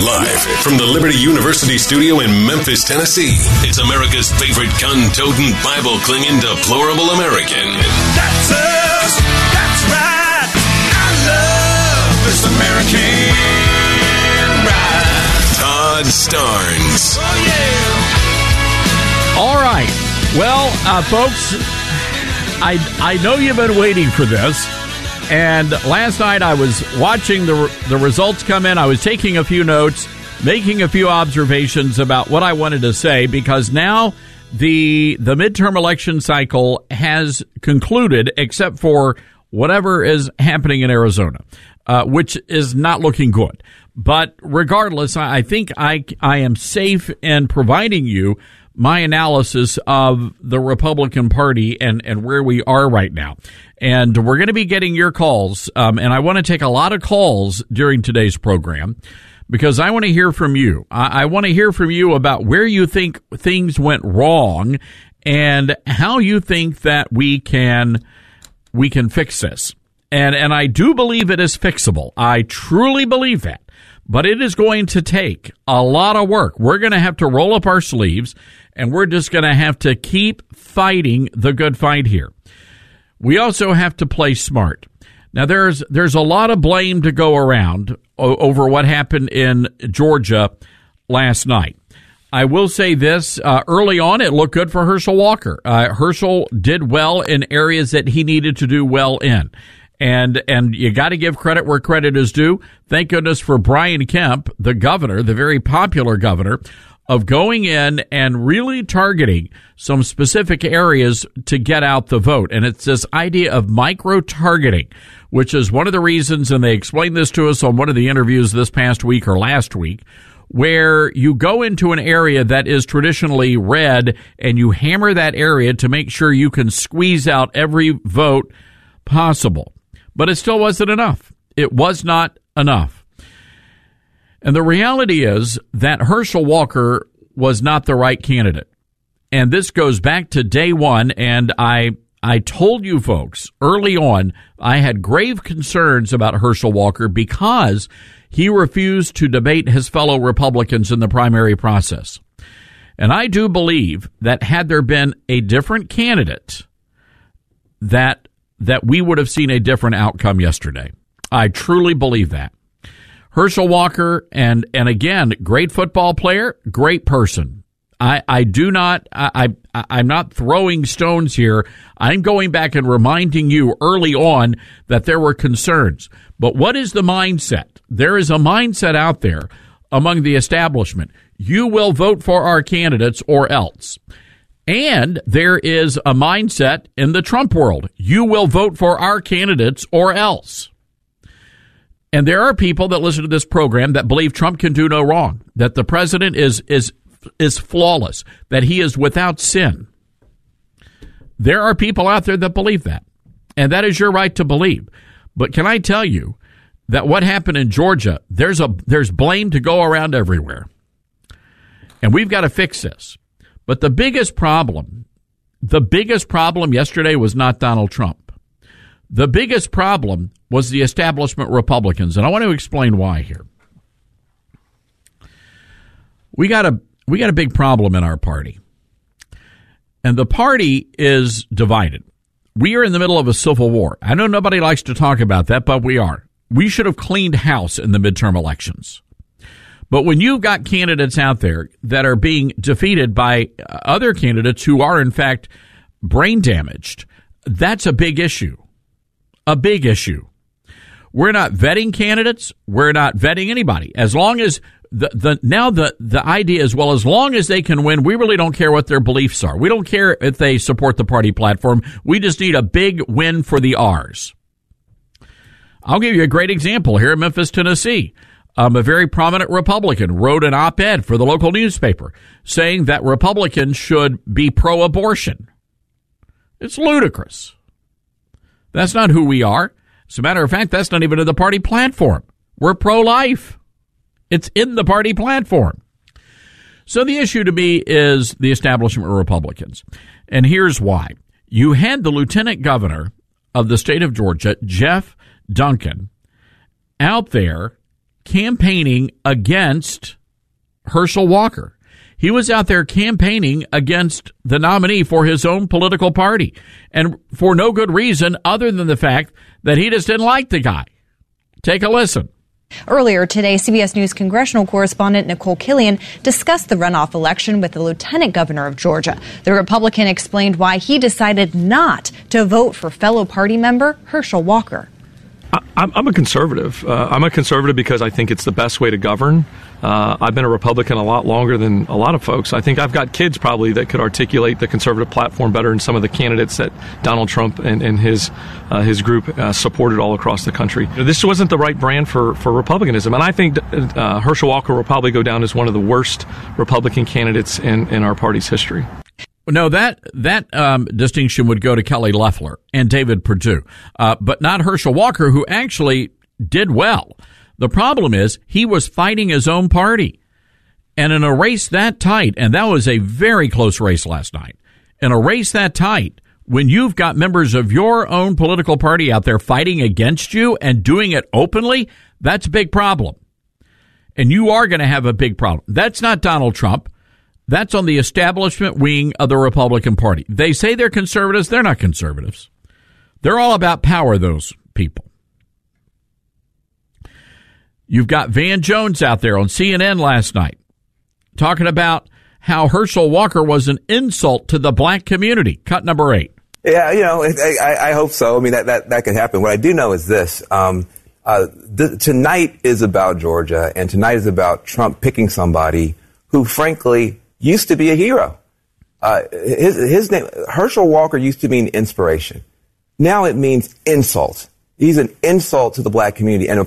Live from the Liberty University studio in Memphis, Tennessee, it's America's favorite gun-toting, Bible-clinging, deplorable American. That's us. That's right. I love this American ride. Todd Starnes. Oh yeah. All right. Well, uh, folks, I I know you've been waiting for this. And last night I was watching the the results come in. I was taking a few notes, making a few observations about what I wanted to say because now the the midterm election cycle has concluded, except for whatever is happening in Arizona, uh, which is not looking good. But regardless, I think I I am safe in providing you my analysis of the Republican Party and, and where we are right now. And we're going to be getting your calls. Um, and I want to take a lot of calls during today's program because I want to hear from you. I, I want to hear from you about where you think things went wrong and how you think that we can we can fix this. And and I do believe it is fixable. I truly believe that. But it is going to take a lot of work. We're going to have to roll up our sleeves and we're just going to have to keep fighting the good fight here. We also have to play smart. Now there's there's a lot of blame to go around over what happened in Georgia last night. I will say this: uh, early on, it looked good for Herschel Walker. Uh, Herschel did well in areas that he needed to do well in, and and you got to give credit where credit is due. Thank goodness for Brian Kemp, the governor, the very popular governor, of going in and really targeting some specific areas to get out the vote. And it's this idea of micro targeting, which is one of the reasons, and they explained this to us on one of the interviews this past week or last week, where you go into an area that is traditionally red and you hammer that area to make sure you can squeeze out every vote possible. But it still wasn't enough. It was not enough. And the reality is that Herschel Walker was not the right candidate. And this goes back to day one. And I, I told you folks early on, I had grave concerns about Herschel Walker because he refused to debate his fellow Republicans in the primary process. And I do believe that had there been a different candidate, that that we would have seen a different outcome yesterday. I truly believe that. Herschel Walker, and and again, great football player, great person. I, I do not I, I I'm not throwing stones here. I'm going back and reminding you early on that there were concerns. But what is the mindset? There is a mindset out there among the establishment. You will vote for our candidates or else. And there is a mindset in the Trump world. You will vote for our candidates or else. And there are people that listen to this program that believe Trump can do no wrong, that the president is is is flawless, that he is without sin. There are people out there that believe that. And that is your right to believe. But can I tell you that what happened in Georgia, there's a there's blame to go around everywhere. And we've got to fix this. But the biggest problem, the biggest problem yesterday was not Donald Trump. The biggest problem was the establishment Republicans, and I want to explain why here. We got a we got a big problem in our party. And the party is divided. We are in the middle of a civil war. I know nobody likes to talk about that, but we are. We should have cleaned house in the midterm elections. But when you've got candidates out there that are being defeated by other candidates who are, in fact, brain damaged. That's a big issue. A big issue. We're not vetting candidates. We're not vetting anybody. As long as the, the now the the idea is well as long as they can win we really don't care what their beliefs are. We don't care if they support the party platform. We just need a big win for the r's. I'll give you a great example here in memphis tennessee. Um, a very prominent republican wrote an op-ed for the local newspaper saying that republicans should be pro-abortion. It's ludicrous. That's not who we are as a matter of fact that's not even in the party platform we're pro-life it's in the party platform. So the issue to me is the establishment Republicans. And here's why. You had the lieutenant governor of the state of Georgia, Jeff Duncan, out there campaigning against Herschel Walker. He was out there campaigning against the nominee for his own political party and for no good reason other than the fact that he just didn't like the guy. Take a listen. Earlier today, CBS News congressional correspondent Nikole Killion discussed the runoff election with the lieutenant governor of Georgia. The Republican explained why he decided not to vote for fellow party member Herschel Walker. I'm a conservative. Uh, I'm a conservative because I think it's the best way to govern. Uh, I've been a Republican a lot longer than a lot of folks. I think I've got kids probably that could articulate the conservative platform better than some of the candidates that Donald Trump and, and his uh, his group uh, supported all across the country. This wasn't the right brand for, for Republicanism, and I think uh, Herschel Walker will probably go down as one of the worst Republican candidates in, in our party's history. No, that that um, distinction would go to Kelly Loeffler and David Perdue, uh, but not Herschel Walker, who actually did well. The problem is he was fighting his own party, and in a race that tight, and that was a very close race last night. In a race that tight, when you've got members of your own political party out there fighting against you and doing it openly, that's a big problem. And you are going to have a big problem. That's not Donald Trump. That's on the establishment wing of the Republican Party. They say they're conservatives. They're not conservatives. They're all about power, those people. You've got Van Jones out there on CNN last night talking about how Herschel Walker was an insult to the black community. Cut number eight. Yeah, you know, I, I hope so. I mean, that, that, that could happen. What I do know is this. Um, uh, th- tonight is about Georgia, and tonight is about Trump picking somebody who, frankly, used to be a hero. Uh, his, his name, Herschel Walker used to mean inspiration. Now it means insult. He's an insult to the black community. And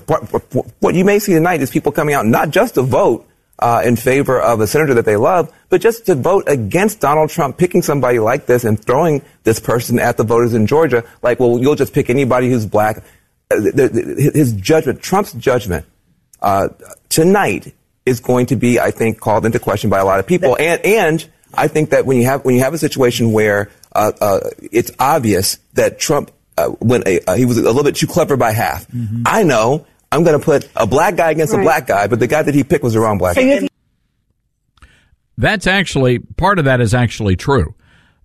what you may see tonight is people coming out not just to vote uh, in favor of a senator that they love, but just to vote against Donald Trump picking somebody like this and throwing this person at the voters in Georgia. Like, well, you'll just pick anybody who's black. Uh, his judgment, Trump's judgment, uh, tonight is going to be, I think, called into question by a lot of people. And, and I think that when you have, when you have a situation where, uh, uh, it's obvious that Trump, uh, when a, uh, he was a little bit too clever by half. Mm-hmm. I know I'm going to put a black guy against right. a black guy, but the guy that he picked was the wrong black guy. That's actually, part of that is actually true.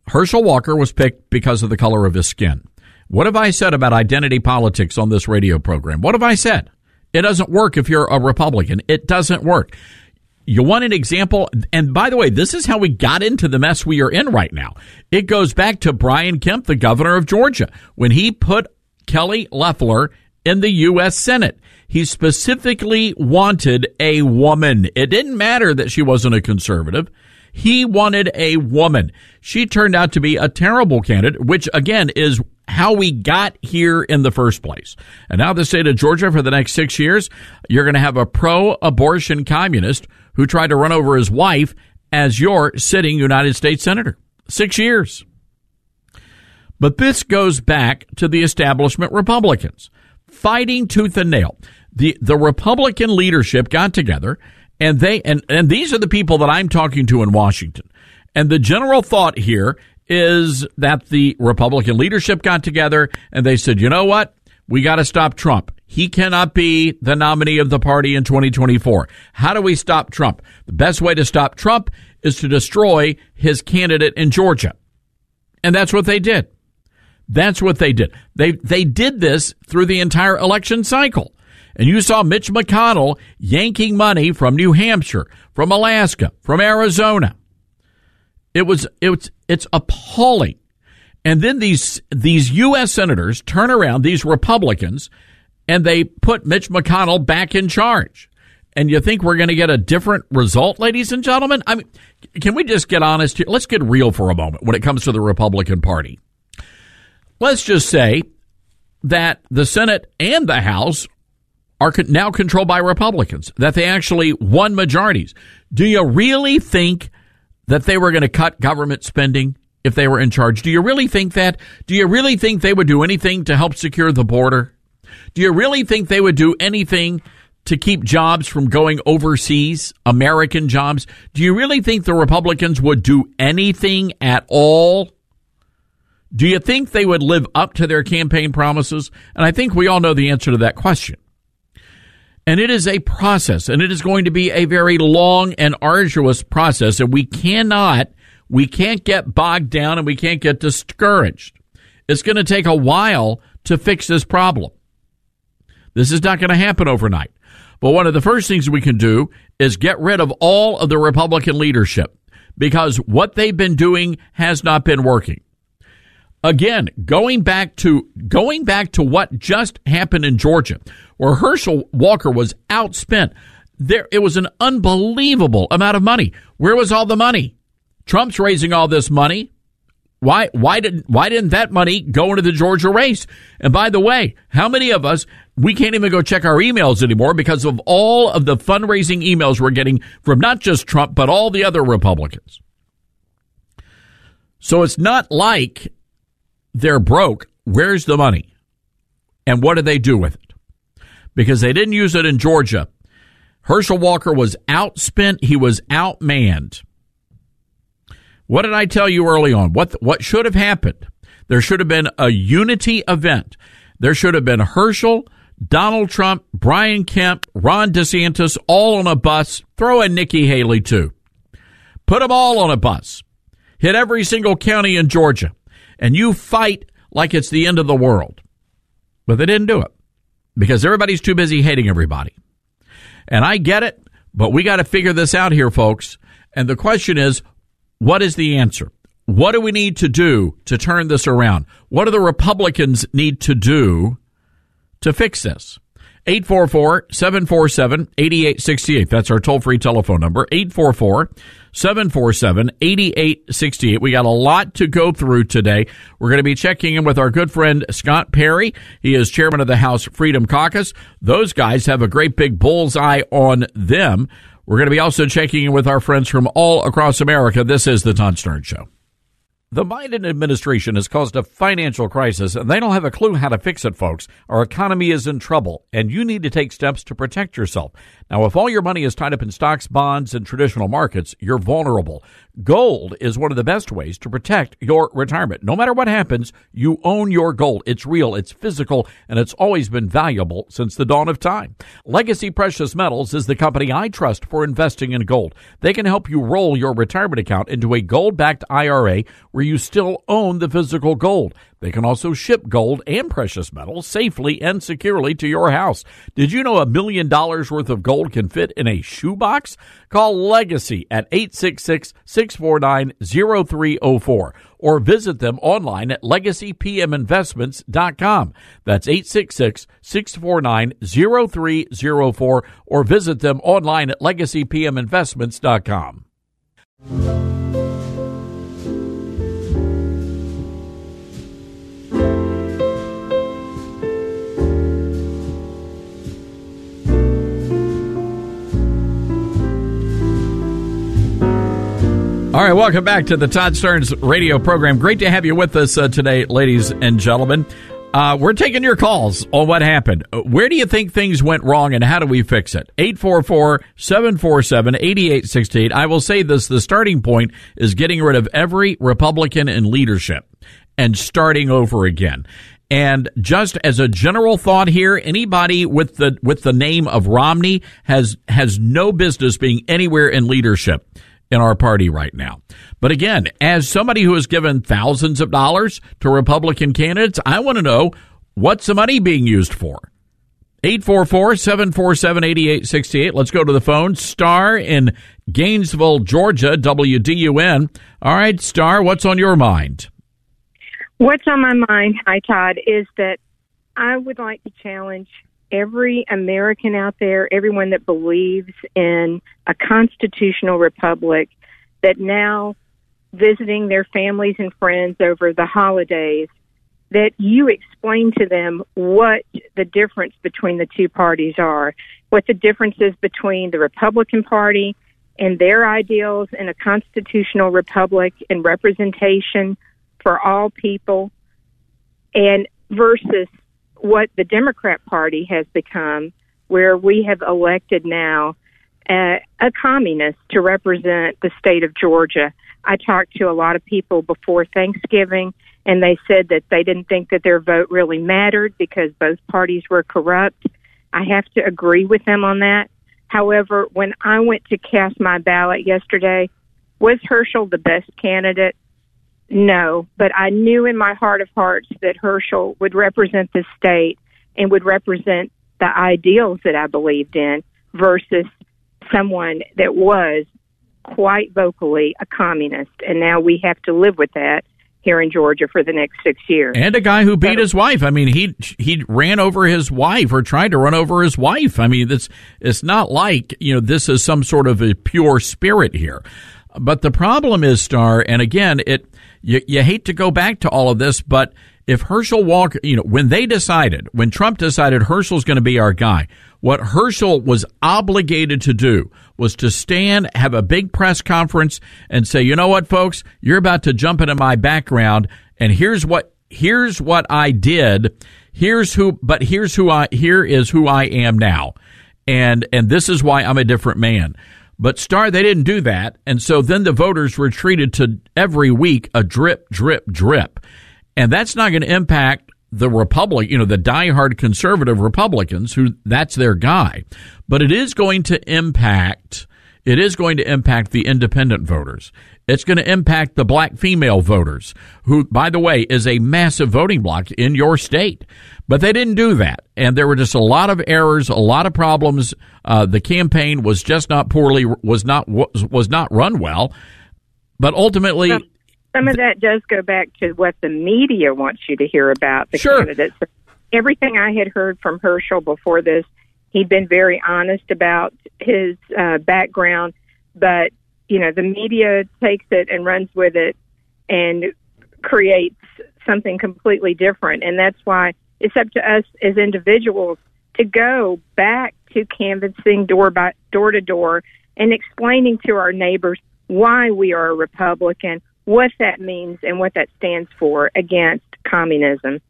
Herschel Walker was picked because of the color of his skin. What have I said about identity politics on this radio program? What have I said? It doesn't work if you're a Republican. It doesn't work. You want an example? And by the way, this is how we got into the mess we are in right now. It goes back to Brian Kemp, the governor of Georgia, when he put Kelly Loeffler in the U.S. Senate. He specifically wanted a woman. It didn't matter that she wasn't a conservative. He wanted a woman. She turned out to be a terrible candidate, which again is how we got here in the first place. And now the state of Georgia for the next six years, you're going to have a pro-abortion communist who tried to run over his wife as your sitting United States Senator. Six years. But this goes back to the establishment Republicans fighting tooth and nail. The, the Republican leadership got together and they, and, and these are the people that I'm talking to in Washington. And the general thought here is that the Republican leadership got together and they said, you know what? We got to stop Trump. He cannot be the nominee of the party in 2024. How do we stop Trump? The best way to stop Trump is to destroy his candidate in Georgia. And that's what they did. That's what they did. They, they did this through the entire election cycle. And you saw Mitch McConnell yanking money from New Hampshire, from Alaska, from Arizona. It was it's it's appalling. And then these these U.S. senators turn around, these Republicans, and they put Mitch McConnell back in charge. And you think we're going to get a different result, ladies and gentlemen? I mean, can we just get honest here? Let's get real for a moment when it comes to the Republican Party. Let's just say that the Senate and the House are now controlled by Republicans, that they actually won majorities. Do you really think that they were going to cut government spending if they were in charge? Do you really think that? Do you really think they would do anything to help secure the border? Do you really think they would do anything to keep jobs from going overseas, American jobs? Do you really think the Republicans would do anything at all? Do you think they would live up to their campaign promises? And I think we all know the answer to that question. And it is a process, and it is going to be a very long and arduous process, and we cannot, we can't get bogged down and we can't get discouraged. It's going to take a while to fix this problem. This is not going to happen overnight. But one of the first things we can do is get rid of all of the Republican leadership because what they've been doing has not been working. Again, going back to going back to what just happened in Georgia, where Herschel Walker was outspent. There it was an unbelievable amount of money. Where was all the money? Trump's raising all this money. Why why didn't why didn't that money go into the Georgia race? And by the way, how many of us we can't even go check our emails anymore because of all of the fundraising emails we're getting from not just Trump but all the other Republicans. So it's not like they're broke. Where's the money? And what do they do with it? Because they didn't use it in Georgia. Herschel Walker was outspent, he was outmanned. What did I tell you early on? What what should have happened? There should have been a unity event. There should have been Herschel, Donald Trump, Brian Kemp, Ron DeSantis, all on a bus. Throw in Nikki Haley too. Put them all on a bus. Hit every single county in Georgia, and you fight like it's the end of the world. But they didn't do it because everybody's too busy hating everybody. And I get it, but we got to figure this out here, folks. And the question is, what is the answer? What do we need to do to turn this around? What do the Republicans need to do to fix this? 844 747 8868. That's our toll free telephone number. 844 747 8868. We got a lot to go through today. We're going to be checking in with our good friend Scott Perry. He is chairman of the House Freedom Caucus. Those guys have a great big bullseye on them. We're going to be also checking in with our friends from all across America. This is the Todd Starnes Show. The Biden administration has caused a financial crisis, and they don't have a clue how to fix it, folks. Our economy is in trouble, and you need to take steps to protect yourself. Now, if all your money is tied up in stocks, bonds, and traditional markets, you're vulnerable. Gold is one of the best ways to protect your retirement. No matter what happens, you own your gold. It's real, it's physical, and it's always been valuable since the dawn of time. Legacy Precious Metals is the company I trust for investing in gold. They can help you roll your retirement account into a gold backed IRA where you still own the physical gold. They can also ship gold and precious metals safely and securely to your house. Did you know a million dollars worth of gold can fit in a shoebox? Call Legacy at 866 649 0304 or visit them online at legacypminvestments.com. That's 866 649 0304 or visit them online at legacypminvestments.com. All right, welcome back to the Todd Starnes radio program. Great to have you with us uh, today, ladies and gentlemen. Uh, we're taking your calls on what happened. Uh, where do you think things went wrong and how do we fix it? 844 747 8868. I will say this the starting point is getting rid of every Republican in leadership and starting over again. And just as a general thought here, anybody with the with the name of Romney has has no business being anywhere in leadership in our party right now. But again, as somebody who has given thousands of dollars to Republican candidates, I want to know what's the money being used for? 844-747-8868. Let's go to the phone. Star in Gainesville, Georgia, WDUN. All right, Star, what's on your mind? What's on my mind, hi Todd, is that I would like to challenge every American out there, everyone that believes in a constitutional republic, that now visiting their families and friends over the holidays, that you explain to them what the difference between the two parties are, what the difference is between the Republican Party and their ideals in a constitutional republic and representation for all people, and versus what the Democrat Party has become, where we have elected now uh, a communist to represent the state of Georgia. I talked to a lot of people before Thanksgiving, and they said that they didn't think that their vote really mattered because both parties were corrupt. I have to agree with them on that. However, when I went to cast my ballot yesterday, was Herschel the best candidate? No, but I knew in my heart of hearts that Herschel would represent the state and would represent the ideals that I believed in versus someone that was quite vocally a communist. And now we have to live with that here in Georgia for the next six years. And a guy who beat his wife. I mean, he he ran over his wife or tried to run over his wife. I mean, it's it's not like you know this is some sort of a pure spirit here. But the problem is, Star, and again, it you, you hate to go back to all of this, but if Herschel Walker, you know, when they decided, when Trump decided Herschel's going to be our guy, what Herschel was obligated to do was to stand, have a big press conference and say, you know what, folks, you're about to jump into my background and here's what, here's what I did. Here's who, but here's who I, here is who I am now. And, and this is why I'm a different man. But Star, they didn't do that. And so then the voters were treated to every week a drip, drip, drip. And that's not going to impact the Republic, you know, the diehard conservative Republicans who that's their guy. But it is going to impact, it is going to impact the independent voters. It's going to impact the black female voters, who, by the way, is a massive voting bloc in your state. But they didn't do that. And there were just a lot of errors, a lot of problems. Uh, the campaign was just not poorly, was not, was, was not run well. But ultimately, some of that does go back to what the media wants you to hear about the sure. candidates. Everything I had heard from Herschel before this, he'd been very honest about his uh, background, but you know the media takes it and runs with it and creates something completely different, and that's why it's up to us as individuals to go back to canvassing door by door to door and explaining to our neighbors why we are a Republican, what that means and what that stands for against communism.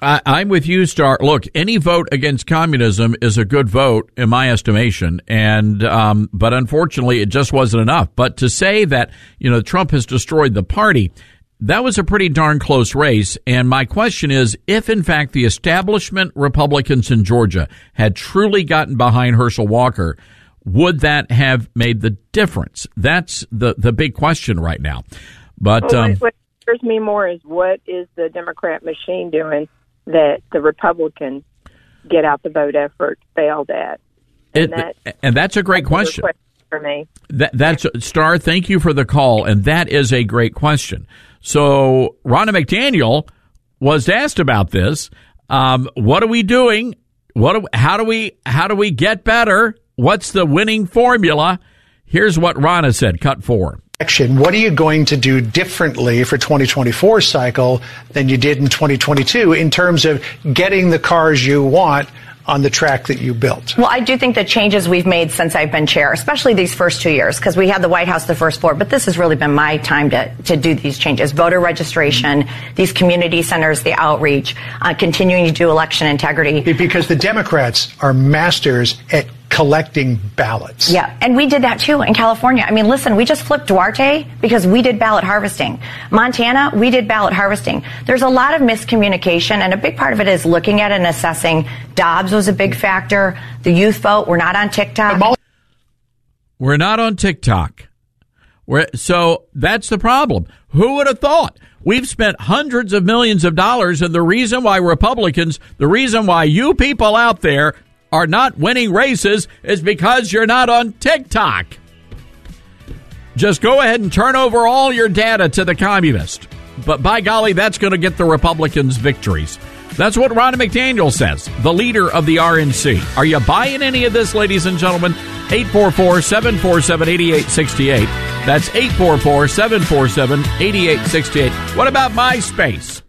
I, am with you, Star. Look, any vote against communism is a good vote in my estimation, and um, but unfortunately, it just wasn't enough. But to say that you know Trump has destroyed the party, that was a pretty darn close race. And my question is, if in fact the establishment Republicans in Georgia had truly gotten behind Herschel Walker, would that have made the difference? That's the the big question right now. But well, um, what scares me more is what is the Democrat machine doing that the Republican get out the vote effort failed at? And, it, that, and that's a great that's question. question for me. That, that's Star. Thank you for the call, and that is a great question. So Ronna McDaniel was asked about this. Um, what are we doing? What? Do, how do we? How do we get better? What's the winning formula? Here's what Ronna said. Cut four. What are you going to do differently for 2024 cycle than you did in 2022 in terms of getting the cars you want on the track that you built? Well, I do think the changes we've made since I've been chair, especially these first two years, because we had the White House the first four, but this has really been my time to, to do these changes. Voter registration, these community centers, the outreach, uh, continuing to do election integrity. Because the Democrats are masters at collecting ballots. Yeah, and we did that too in California. I mean, listen, we just flipped Duarte because we did ballot harvesting. Montana, we did ballot harvesting. There's a lot of miscommunication, and a big part of it is looking at and assessing. Dobbs was a big factor. The youth vote, we're not on TikTok. We're not on TikTok. We're, so that's the problem. Who would have thought? We've spent hundreds of millions of dollars, and the reason why Republicans, the reason why you people out there are not winning races is because you're not on TikTok. Just go ahead and turn over all your data to the communist. but by golly, that's going to get the Republicans victories. That's what Ronna McDaniel says, the leader of the RNC. Are you buying any of this, ladies and gentlemen? 844 747 8868. That's 844 747 8868. What about MySpace?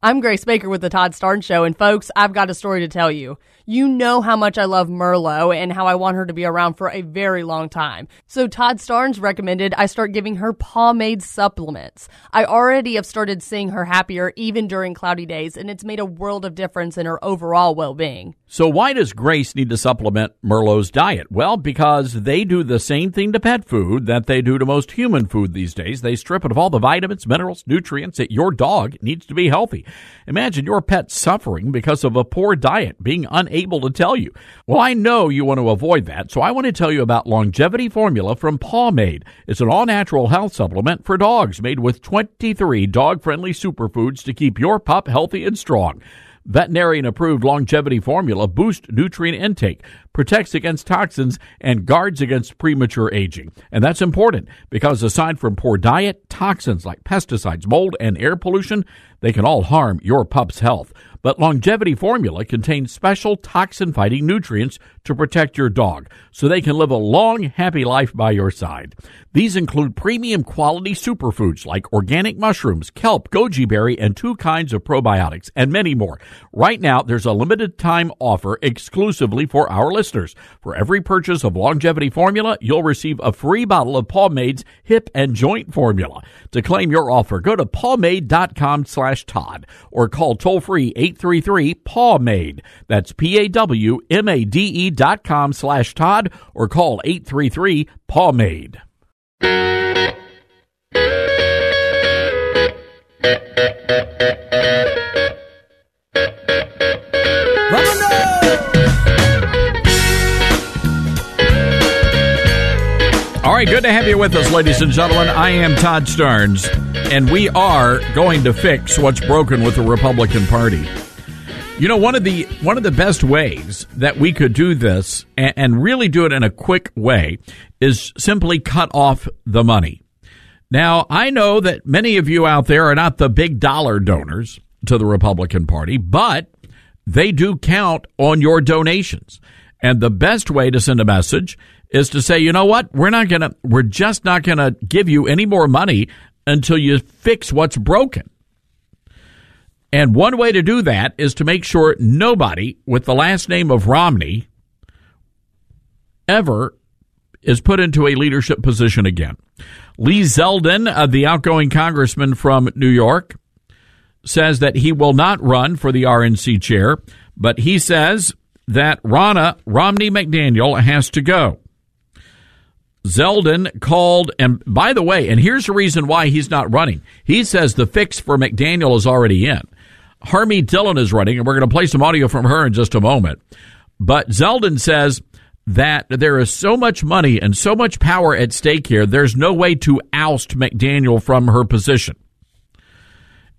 I'm Grace Baker with the Todd Starnes Show, and folks, I've got a story to tell you. You know how much I love Merlot and how I want her to be around for a very long time. So Todd Starnes recommended I start giving her Pawmade supplements. I already have started seeing her happier even during cloudy days, and it's made a world of difference in her overall well-being. So why does Grace need to supplement Merlot's diet? Well, because they do the same thing to pet food that they do to most human food these days. They strip it of all the vitamins, minerals, nutrients that your dog needs to be healthy. Imagine your pet suffering because of a poor diet, being unable to tell you. Well, I know you want to avoid that, so I want to tell you about Longevity Formula from Pawmade. It's an all-natural health supplement for dogs made with 23 dog-friendly superfoods to keep your pup healthy and strong. Veterinarian approved longevity formula boosts nutrient intake, protects against toxins, and guards against premature aging. And that's important because aside from poor diet, toxins like pesticides, mold, and air pollution, they can all harm your pup's health. But longevity formula contains special toxin fighting nutrients to protect your dog so they can live a long, happy life by your side. These include premium quality superfoods like organic mushrooms, kelp, goji berry, and two kinds of probiotics, and many more. Right now, there's a limited time offer exclusively for our listeners. For every purchase of longevity formula, you'll receive a free bottle of Pawmade's hip and joint formula. To claim your offer, go to pawmade.com slash Todd or call toll free 833 Pawmade. That's P A W M A D E dot com slash Todd or call 833 Pawmade. All right, good to have you with us, ladies and gentlemen. I am Todd Starnes, and we are going to fix what's broken with the Republican Party. You know, one of the one of the best ways that we could do this and, and really do it in a quick way is simply cut off the money. Now, I know that many of you out there are not the big dollar donors to the Republican Party, but they do count on your donations. And the best way to send a message is to say, you know what? We're not going to, we're just not going to give you any more money until you fix what's broken. And one way to do that is to make sure nobody with the last name of Romney ever is put into a leadership position again. Lee Zeldin, uh, the outgoing congressman from New York, says that he will not run for the RNC chair, but he says that Ronna Romney McDaniel has to go. Zeldin called, and by the way, and here's the reason why he's not running. He says the fix for McDaniel is already in. Harmeet Dillon is running, and we're going to play some audio from her in just a moment. But Zeldin says that there is so much money and so much power at stake here, there's no way to oust McDaniel from her position.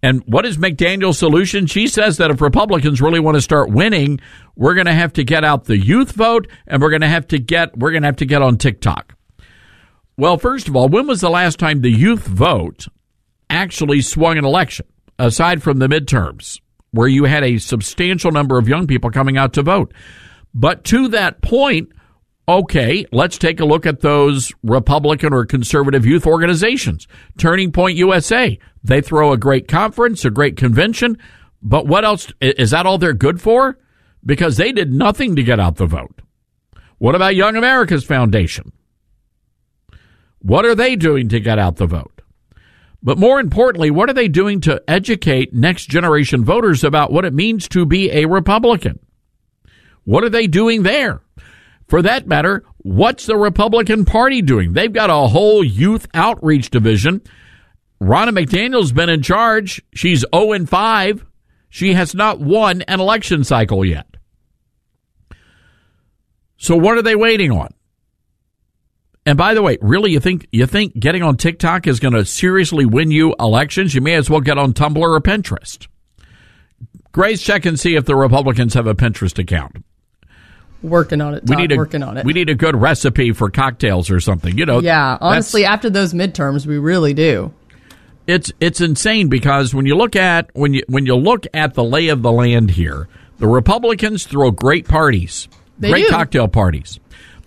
And what is McDaniel's solution? She says that if Republicans really want to start winning, we're going to have to get out the youth vote and we're going to have to get we're going to have to get on TikTok. Well, first of all, when was the last time the youth vote actually swung an election aside from the midterms where you had a substantial number of young people coming out to vote? But to that point, okay, let's take a look at those Republican or conservative youth organizations. Turning Point USA, they throw a great conference, a great convention, but what else? Is that all they're good for? Because they did nothing to get out the vote. What about Young America's Foundation? What are they doing to get out the vote? But more importantly, what are they doing to educate next generation voters about what it means to be a Republican? What are they doing there? For that matter, what's the Republican Party doing? They've got a whole youth outreach division. Ronna McDaniel's been in charge. She's 0 and 5. She has not won an election cycle yet. So what are they waiting on? And by the way, really, you think you think getting on TikTok is going to seriously win you elections? You may as well get on Tumblr or Pinterest. Grace, check and see if the Republicans have a Pinterest account. Working on it. Todd, we need a, working on it. We need a good recipe for cocktails or something. You know. Yeah, honestly, after those midterms, we really do. it's it's insane because when you look at when you when you look at the lay of the land here, the Republicans throw great parties, They great do. cocktail parties,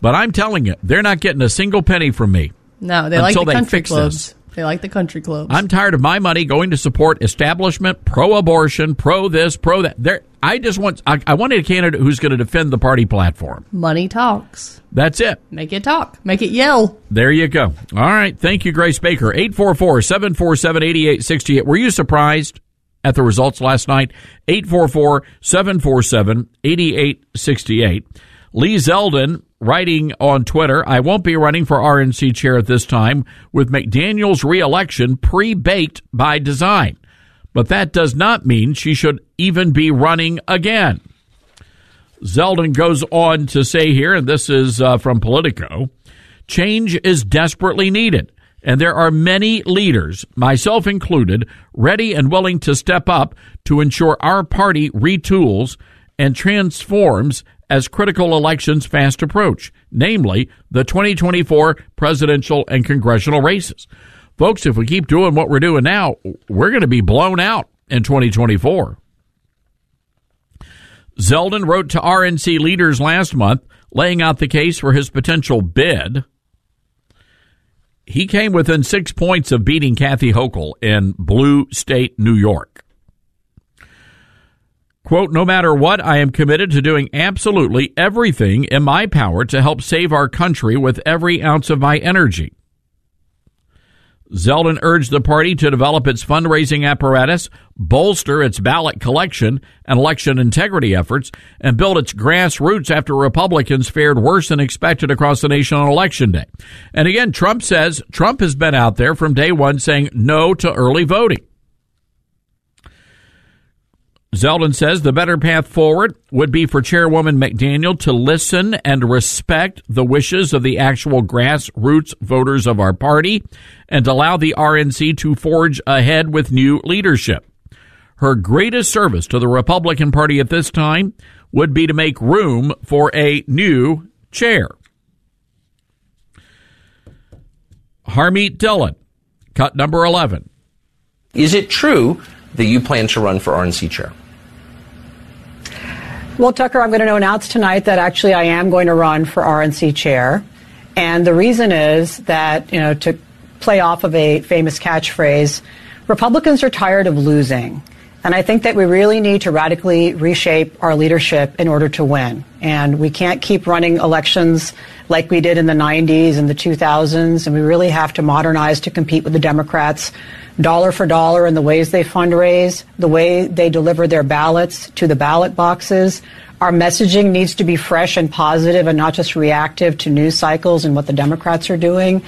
but I'm telling you, they're not getting a single penny from me. No, they like the they country clubs. this. They like the country clubs. I'm tired of my money going to support establishment, pro-abortion, pro this, pro that. There, I just want I, I wanted a candidate who's going to defend the party platform. Money talks. That's it. Make it talk. Make it yell. There you go. All right. Thank you, Grace Baker. 844 747 8868. Were you surprised at the results last night? 844 747 8868. Lee Zeldin writing on Twitter, I won't be running for RNC chair at this time with McDaniel's reelection pre baked by design. But that does not mean she should even be running again. Zeldin goes on to say here, and this is uh, from Politico change is desperately needed. And there are many leaders, myself included, ready and willing to step up to ensure our party retools and transforms as critical elections fast approach, namely the 2024 presidential and congressional races. Folks, if we keep doing what we're doing now, we're going to be blown out in 2024. Zeldin wrote to RNC leaders last month laying out the case for his potential bid. He came within six points of beating Kathy Hochul in Blue State, New York. Quote, no matter what, I am committed to doing absolutely everything in my power to help save our country with every ounce of my energy. Zeldin urged the party to develop its fundraising apparatus, bolster its ballot collection and election integrity efforts, and build its grassroots after Republicans fared worse than expected across the nation on election day. And again, Trump says Trump has been out there from day one saying no to early voting. Zeldin says the better path forward would be for Chairwoman McDaniel to listen and respect the wishes of the actual grassroots voters of our party and allow the RNC to forge ahead with new leadership. Her greatest service to the Republican Party at this time would be to make room for a new chair. Harmeet Dillon, cut number 11. Is it true that you plan to run for RNC chair? Well, Tucker, I'm going to announce tonight that actually I am going to run for RNC chair. And the reason is that, you know, to play off of a famous catchphrase, Republicans are tired of losing. And I think that we really need to radically reshape our leadership in order to win. And we can't keep running elections like we did in the 90s and the 2000s. And we really have to modernize to compete with the Democrats dollar for dollar in the ways they fundraise, the way they deliver their ballots to the ballot boxes. Our messaging needs to be fresh and positive and not just reactive to news cycles and what the Democrats are doing.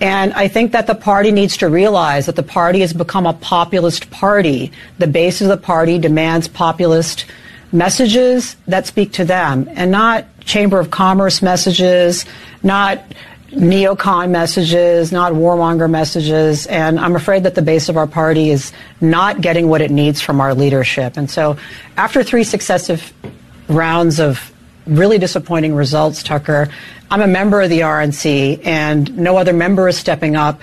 And I think that the party needs to realize that the party has become a populist party. The base of the party demands populist messages that speak to them and not Chamber of Commerce messages, not neocon messages, not warmonger messages. And I'm afraid that the base of our party is not getting what it needs from our leadership. And so after three successive rounds of really disappointing results, Tucker, I'm a member of the RNC, and no other member is stepping up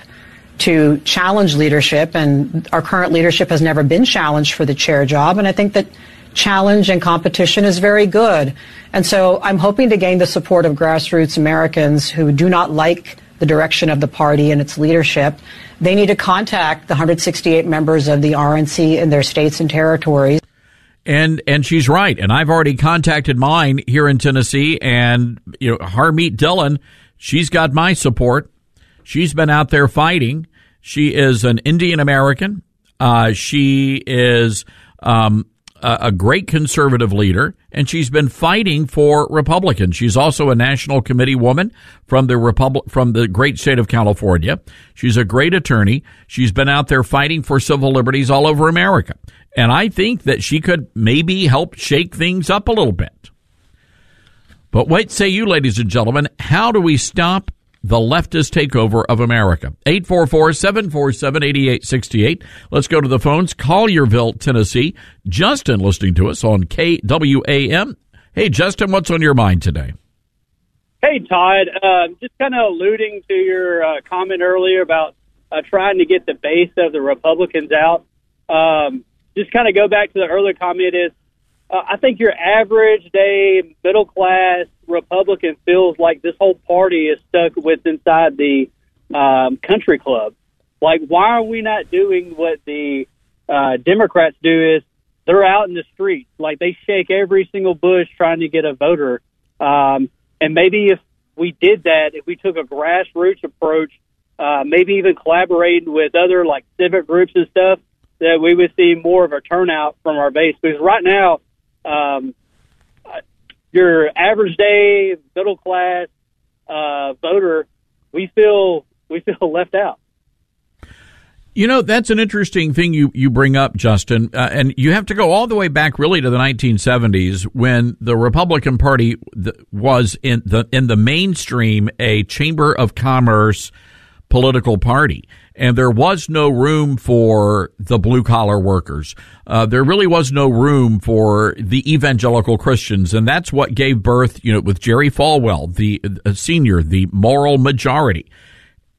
to challenge leadership. And our current leadership has never been challenged for the chair job. And I think that challenge and competition is very good. And so I'm hoping to gain the support of grassroots Americans who do not like the direction of the party and its leadership. They need to contact the 168 members of the RNC in their states and territories. And and she's right. And I've already contacted mine here in Tennessee, and you know Harmeet Dillon, she's got my support. She's been out there fighting. She is an Indian American. Uh, she is um, a, great conservative leader, and she's been fighting for Republicans. She's also a national committee woman from the Republic from the great state of California. She's a great attorney. She's been out there fighting for civil liberties all over America. And I think that she could maybe help shake things up a little bit. But what say you, ladies and gentlemen? How do we stop the leftist takeover of America? 844-747-8868. Let's go to the phones. Collierville, Tennessee. Justin listening to us on KWAM. Hey, Justin, what's on your mind today? Hey, Todd. Uh, just kind of alluding to your uh, comment earlier about uh, trying to get the base of the Republicans out. Um, just kind of go back to the earlier comment is uh, I think your average day middle class Republican feels like this whole party is stuck with inside the um, country club. Like, why are we not doing what the uh, Democrats do? Is they're out in the streets, like they shake every single bush trying to get a voter. Um, and maybe if we did that, if we took a grassroots approach, uh, maybe even collaborating with other like civic groups and stuff, that we would see more of a turnout from our base. Because right now, um, your average day middle class uh, voter, we feel we feel left out. You know, that's an interesting thing you, you bring up, Justin. Uh, and you have to go all the way back really to the 1970s when the Republican Party was in the, in the mainstream a Chamber of Commerce political party. And there was no room for the blue collar workers. Uh, there really was no room for the evangelical Christians. And that's what gave birth, you know, with Jerry Falwell, the uh, senior, the moral majority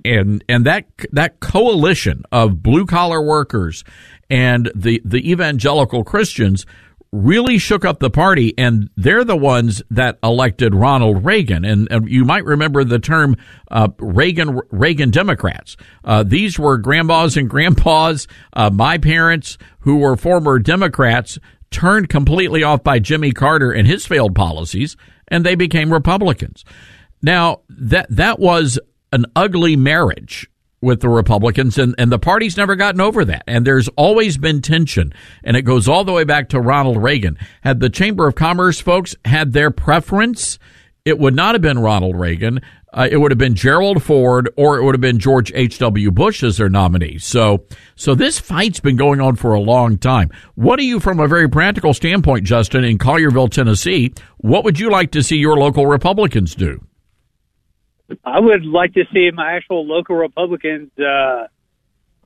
and and that that coalition of blue collar workers and the the evangelical Christians really shook up the party, and they're the ones that elected Ronald Reagan. And, and you might remember the term uh, Reagan Reagan Democrats. Uh, these were grandmas and grandpas, uh, my parents, who were former Democrats, turned completely off by Jimmy Carter and his failed policies, and they became Republicans. Now that that was an ugly marriage with the Republicans, and, and the party's never gotten over that. And there's always been tension, and it goes all the way back to Ronald Reagan. Had the Chamber of Commerce folks had their preference, it would not have been Ronald Reagan. Uh, it would have been Gerald Ford, or it would have been George H. W. Bush as their nominee. So, so this fight's been going on for a long time. What do you, from a very practical standpoint, Justin, in Collierville, Tennessee, what would you like to see your local Republicans do? I would like to see my actual local Republicans uh,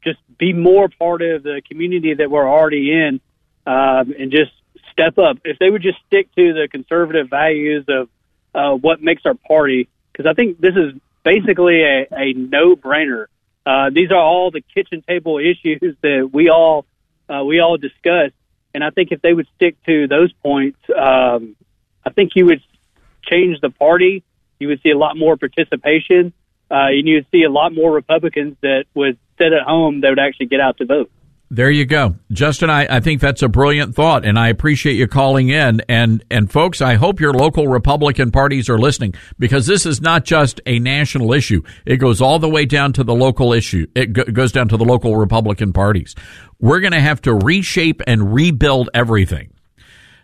just be more part of the community that we're already in um, and just step up. If they would just stick to the conservative values of uh, what makes our party, because I think this is basically a, a no brainer. Uh, these are all the kitchen table issues that we all uh, we all discuss, and I think if they would stick to those points, um, I think you would change the party you would see a lot more participation, uh, and you would see a lot more Republicans that would sit at home that would actually get out to vote. There you go, Justin. I, I think that's a brilliant thought, and I appreciate you calling in. And and folks, I hope your local Republican parties are listening because this is not just a national issue. It goes all the way down to the local issue. It go, goes down to the local Republican parties. We're going to have to reshape and rebuild everything.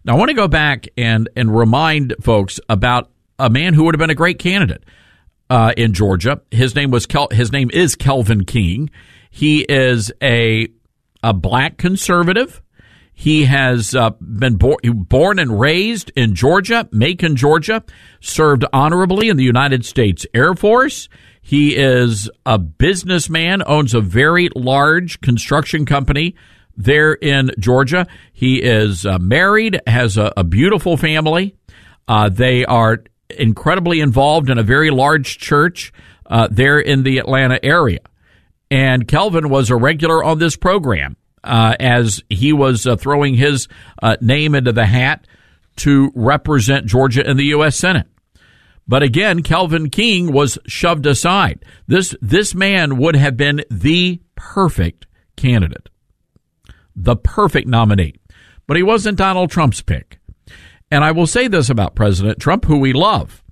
Now, I want to go back and and remind folks about a man who would have been a great candidate uh, in Georgia. His name was Kel- his name is Kelvin King. He is a a black conservative. He has uh, been bo- born and raised in Georgia, Macon, Georgia. Served honorably in the United States Air Force. He is a businessman, owns a very large construction company there in Georgia. He is uh, married, has a, a beautiful family. Uh, they are incredibly involved in a very large church uh, there in the Atlanta area. And Kelvin was a regular on this program uh, as he was uh, throwing his uh, name into the hat to represent Georgia in the U.S. Senate. But again, Kelvin King was shoved aside. This this man would have been the perfect candidate, the perfect nominee, but he wasn't Donald Trump's pick. And I will say this about President Trump, who we love,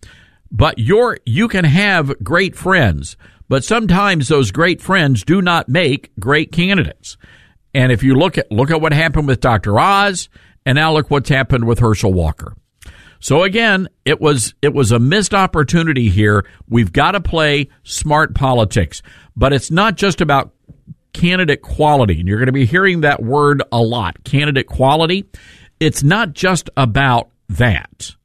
but you you can have great friends, but sometimes those great friends do not make great candidates. And if you look at look at what happened with Dr. Oz, and now look what's happened with Herschel Walker. So again, it was it was a missed opportunity here. We've got to play smart politics, but it's not just about candidate quality. And you're going to be hearing that word a lot, candidate quality. It's not just about that.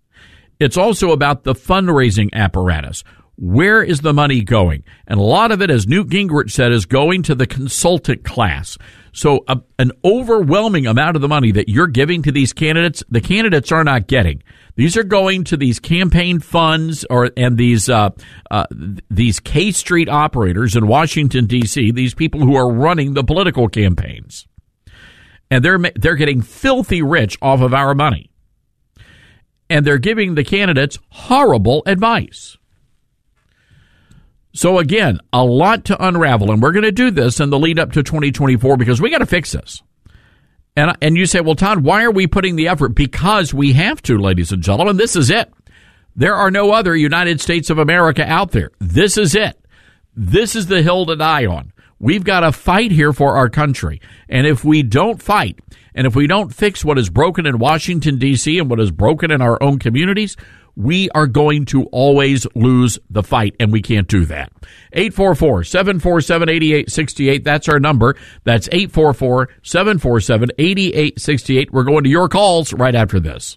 It's also about the fundraising apparatus. Where is the money going? And a lot of it, as Newt Gingrich said, is going to the consultant class. So a, an overwhelming amount of the money that you're giving to these candidates, the candidates are not getting. These are going to these campaign funds or and these uh, uh, these K Street operators in Washington D.C. These people who are running the political campaigns, and they're they're getting filthy rich off of our money, and they're giving the candidates horrible advice. So again, a lot to unravel, and we're going to do this in the lead up to 2024 because we got to fix this. And and you say, well, Todd, why are we putting the effort? Because we have to, ladies and gentlemen. This is it. There are no other United States of America out there. This is it. This is the hill to die on. We've got to fight here for our country. And if we don't fight, and if we don't fix what is broken in Washington, D.C., and what is broken in our own communities, we are going to always lose the fight, and we can't do that. 844 747 8868. That's our number. That's 844 747 8868. We're going to your calls right after this.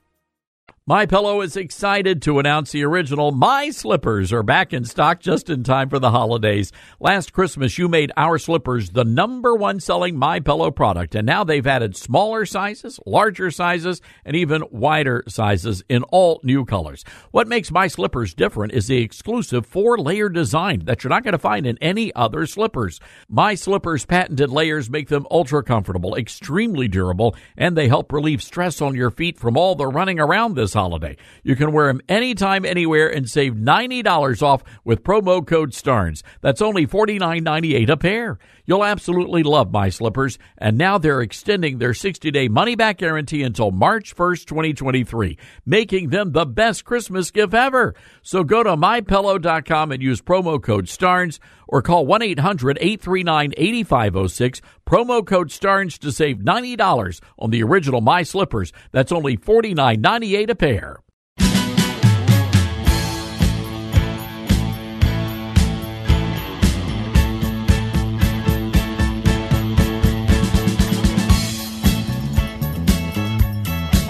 My Pillow is excited to announce the original My Slippers are back in stock just in time for the holidays. Last Christmas you made our slippers the number one selling My Pillow product and now they've added smaller sizes, larger sizes, and even wider sizes in all new colors. What makes My Slippers different is the exclusive four-layer design that you're not going to find in any other slippers. My Slippers patented layers make them ultra comfortable, extremely durable, and they help relieve stress on your feet from all the running around this holiday. You can wear them anytime, anywhere, and save $90 off with promo code STARNES. That's only $49.98 a pair. You'll absolutely love my slippers, and now they're extending their 60 day money back guarantee until March 1st, 2023, making them the best Christmas gift ever. So go to mypillow.com and use promo code STARNES or call 1 800 839 8506, promo code STARNES to save $90 on the original My Slippers. That's only $49.98 a pair.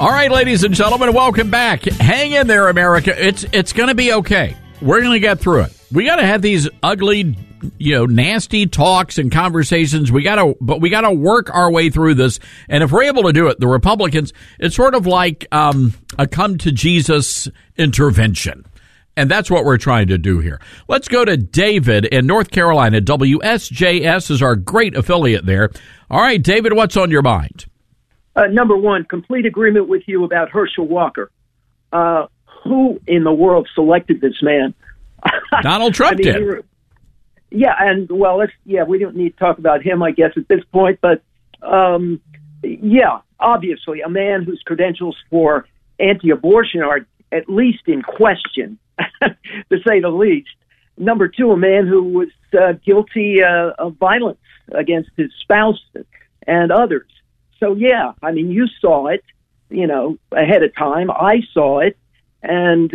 All right, ladies and gentlemen, welcome back. Hang in there, America. It's it's going to be okay. We're going to get through it. We got to have these ugly, you know, nasty talks and conversations. We got to, but we got to work our way through this. And if we're able to do it, the Republicans, it's sort of like um, a come to Jesus intervention. And that's what we're trying to do here. Let's go to David in North Carolina. WSJS is our great affiliate there. All right, David, what's on your mind? Uh, number one, complete agreement with you about Herschel Walker. Uh, who in the world selected this man? Donald Trump I mean, did. Yeah, and well, let's yeah, we don't need to talk about him, I guess, at this point. But um, yeah, obviously, a man whose credentials for anti-abortion are at least in question, to say the least. Number two, a man who was uh, guilty uh, of violence against his spouse and others. So yeah, I mean, you saw it, you know, ahead of time. I saw it, and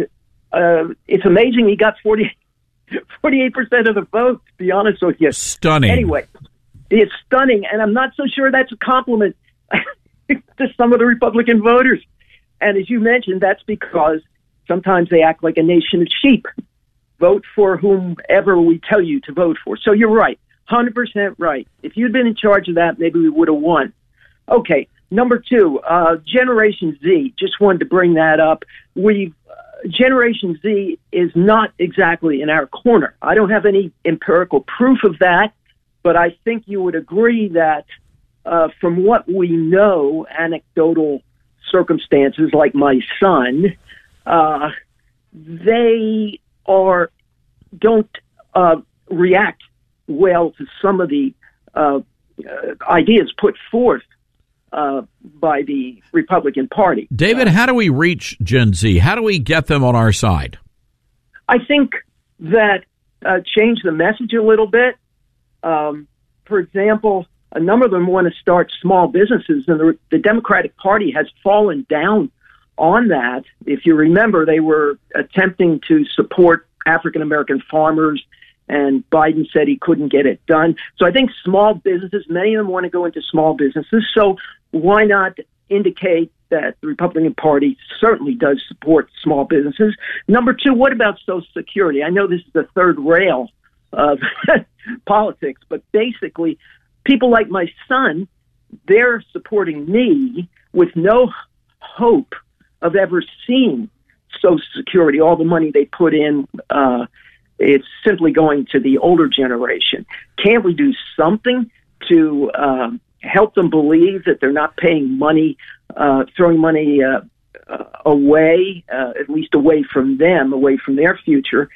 uh, it's amazing he got 40, 48 percent of the vote. To be honest with you, Stunning. Anyway, it's stunning, and I'm not so sure that's a compliment to some of the Republican voters. And as you mentioned, that's because sometimes they act like a nation of sheep. Vote for whomever we tell you to vote for. So you're right, hundred percent right. If you'd been in charge of that, maybe we would have won. Okay, number two, uh, Generation Z. Just wanted to bring that up. We've, uh, Generation Z is not exactly in our corner. I don't have any empirical proof of that, but I think you would agree that uh, from what we know, anecdotal circumstances like my son, uh, they are don't uh, react well to some of the uh, ideas put forth uh, by the Republican Party. David, how do we reach Gen Z? How do we get them on our side? I think that uh, change the message a little bit. Um, for example, a number of them want to start small businesses, and the, the Democratic Party has fallen down on that. If you remember, they were attempting to support African American farmers and Biden said he couldn't get it done. So I think small businesses, many of them want to go into small businesses. So why not indicate that the Republican Party certainly does support small businesses? Number two, what about Social Security? I know this is the third rail of politics, but basically, people like my son, they're supporting me with no hope of ever seeing Social Security, all the money they put in. Uh, it's simply going to the older generation. Can't we do something to uh, help them believe that they're not paying money, uh, throwing money uh, away, uh, at least away from them, away from their future?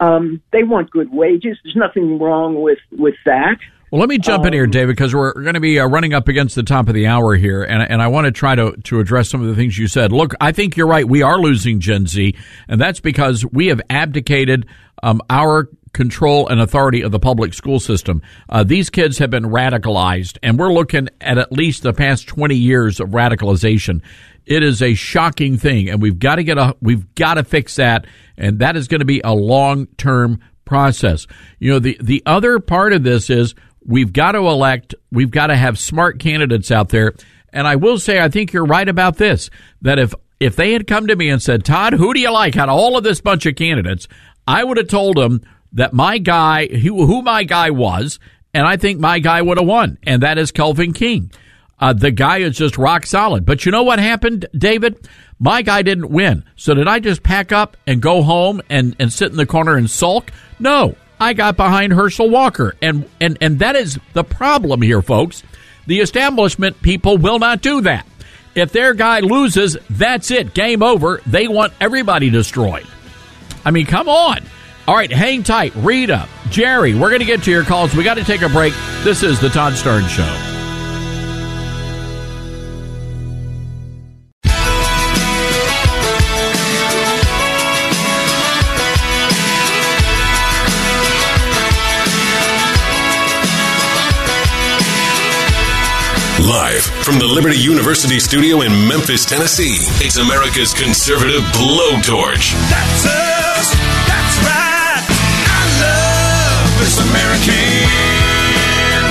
Um, they want good wages. There's nothing wrong with with that. Well, let me jump in here, um, David, because we're going to be uh, running up against the top of the hour here, and, and I want to try to, to address some of the things you said. Look, I think you're right. We are losing Gen Z, and that's because we have abdicated um, our control and authority of the public school system. Uh, these kids have been radicalized, and we're looking at at least the past 20 years of radicalization. It is a shocking thing, and we've got to get a we've got to fix that, and that is going to be a long term process. You know, the the other part of this is We've got to elect, we've got to have smart candidates out there. And I will say, I think you're right about this that if, if they had come to me and said, Todd, who do you like out of all of this bunch of candidates? I would have told them that my guy, who, my guy was, and I think my guy would have won, and that is Kelvin King. Uh, the guy is just rock solid. But you know what happened, David? My guy didn't win. So did I just pack up and go home and, and sit in the corner and sulk? No. I got behind Herschel Walker. And, and, and that is the problem here, folks. The establishment people will not do that. If their guy loses, that's it. Game over. They want everybody destroyed. I mean, come on. All right, hang tight. Rita, Jerry, we're going to get to your calls. We got to take a break. This is the Todd Starnes Show. Live from the Liberty University studio in Memphis, Tennessee, it's America's conservative blowtorch. That's us. That's right. I love this American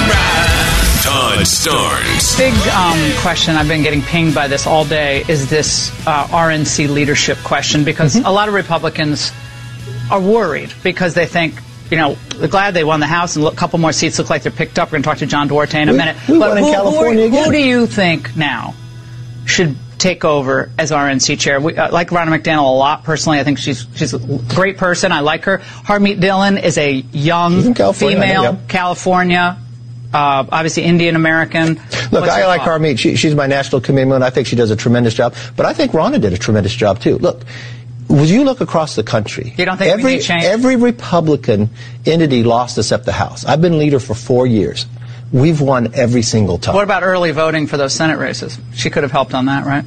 ride. Todd Starnes. Big um, question. I've been getting pinged by this all day. Is this uh, RNC leadership question? Because mm-hmm. a lot of Republicans are worried because they think you know, glad they won the House and a couple more seats look like they're picked up. We're going to talk to John Duarte in a we, minute. We but won who, in California who, again. Who do you think now should take over as RNC chair? We, uh, like Ronna McDaniel a lot personally. I think she's she's a great person. I like her. Harmeet Dillon is a young California, female, think, yeah. California. Uh, obviously Indian American. Look, What's I like Harmeet. She, she's my national commitment. I think she does a tremendous job. But I think Ronna did a tremendous job too. Look, would you look across the country? You don't think every every Republican entity lost except the House. I've been leader for four years. We've won every single time. What about early voting for those Senate races? She could have helped on that, right?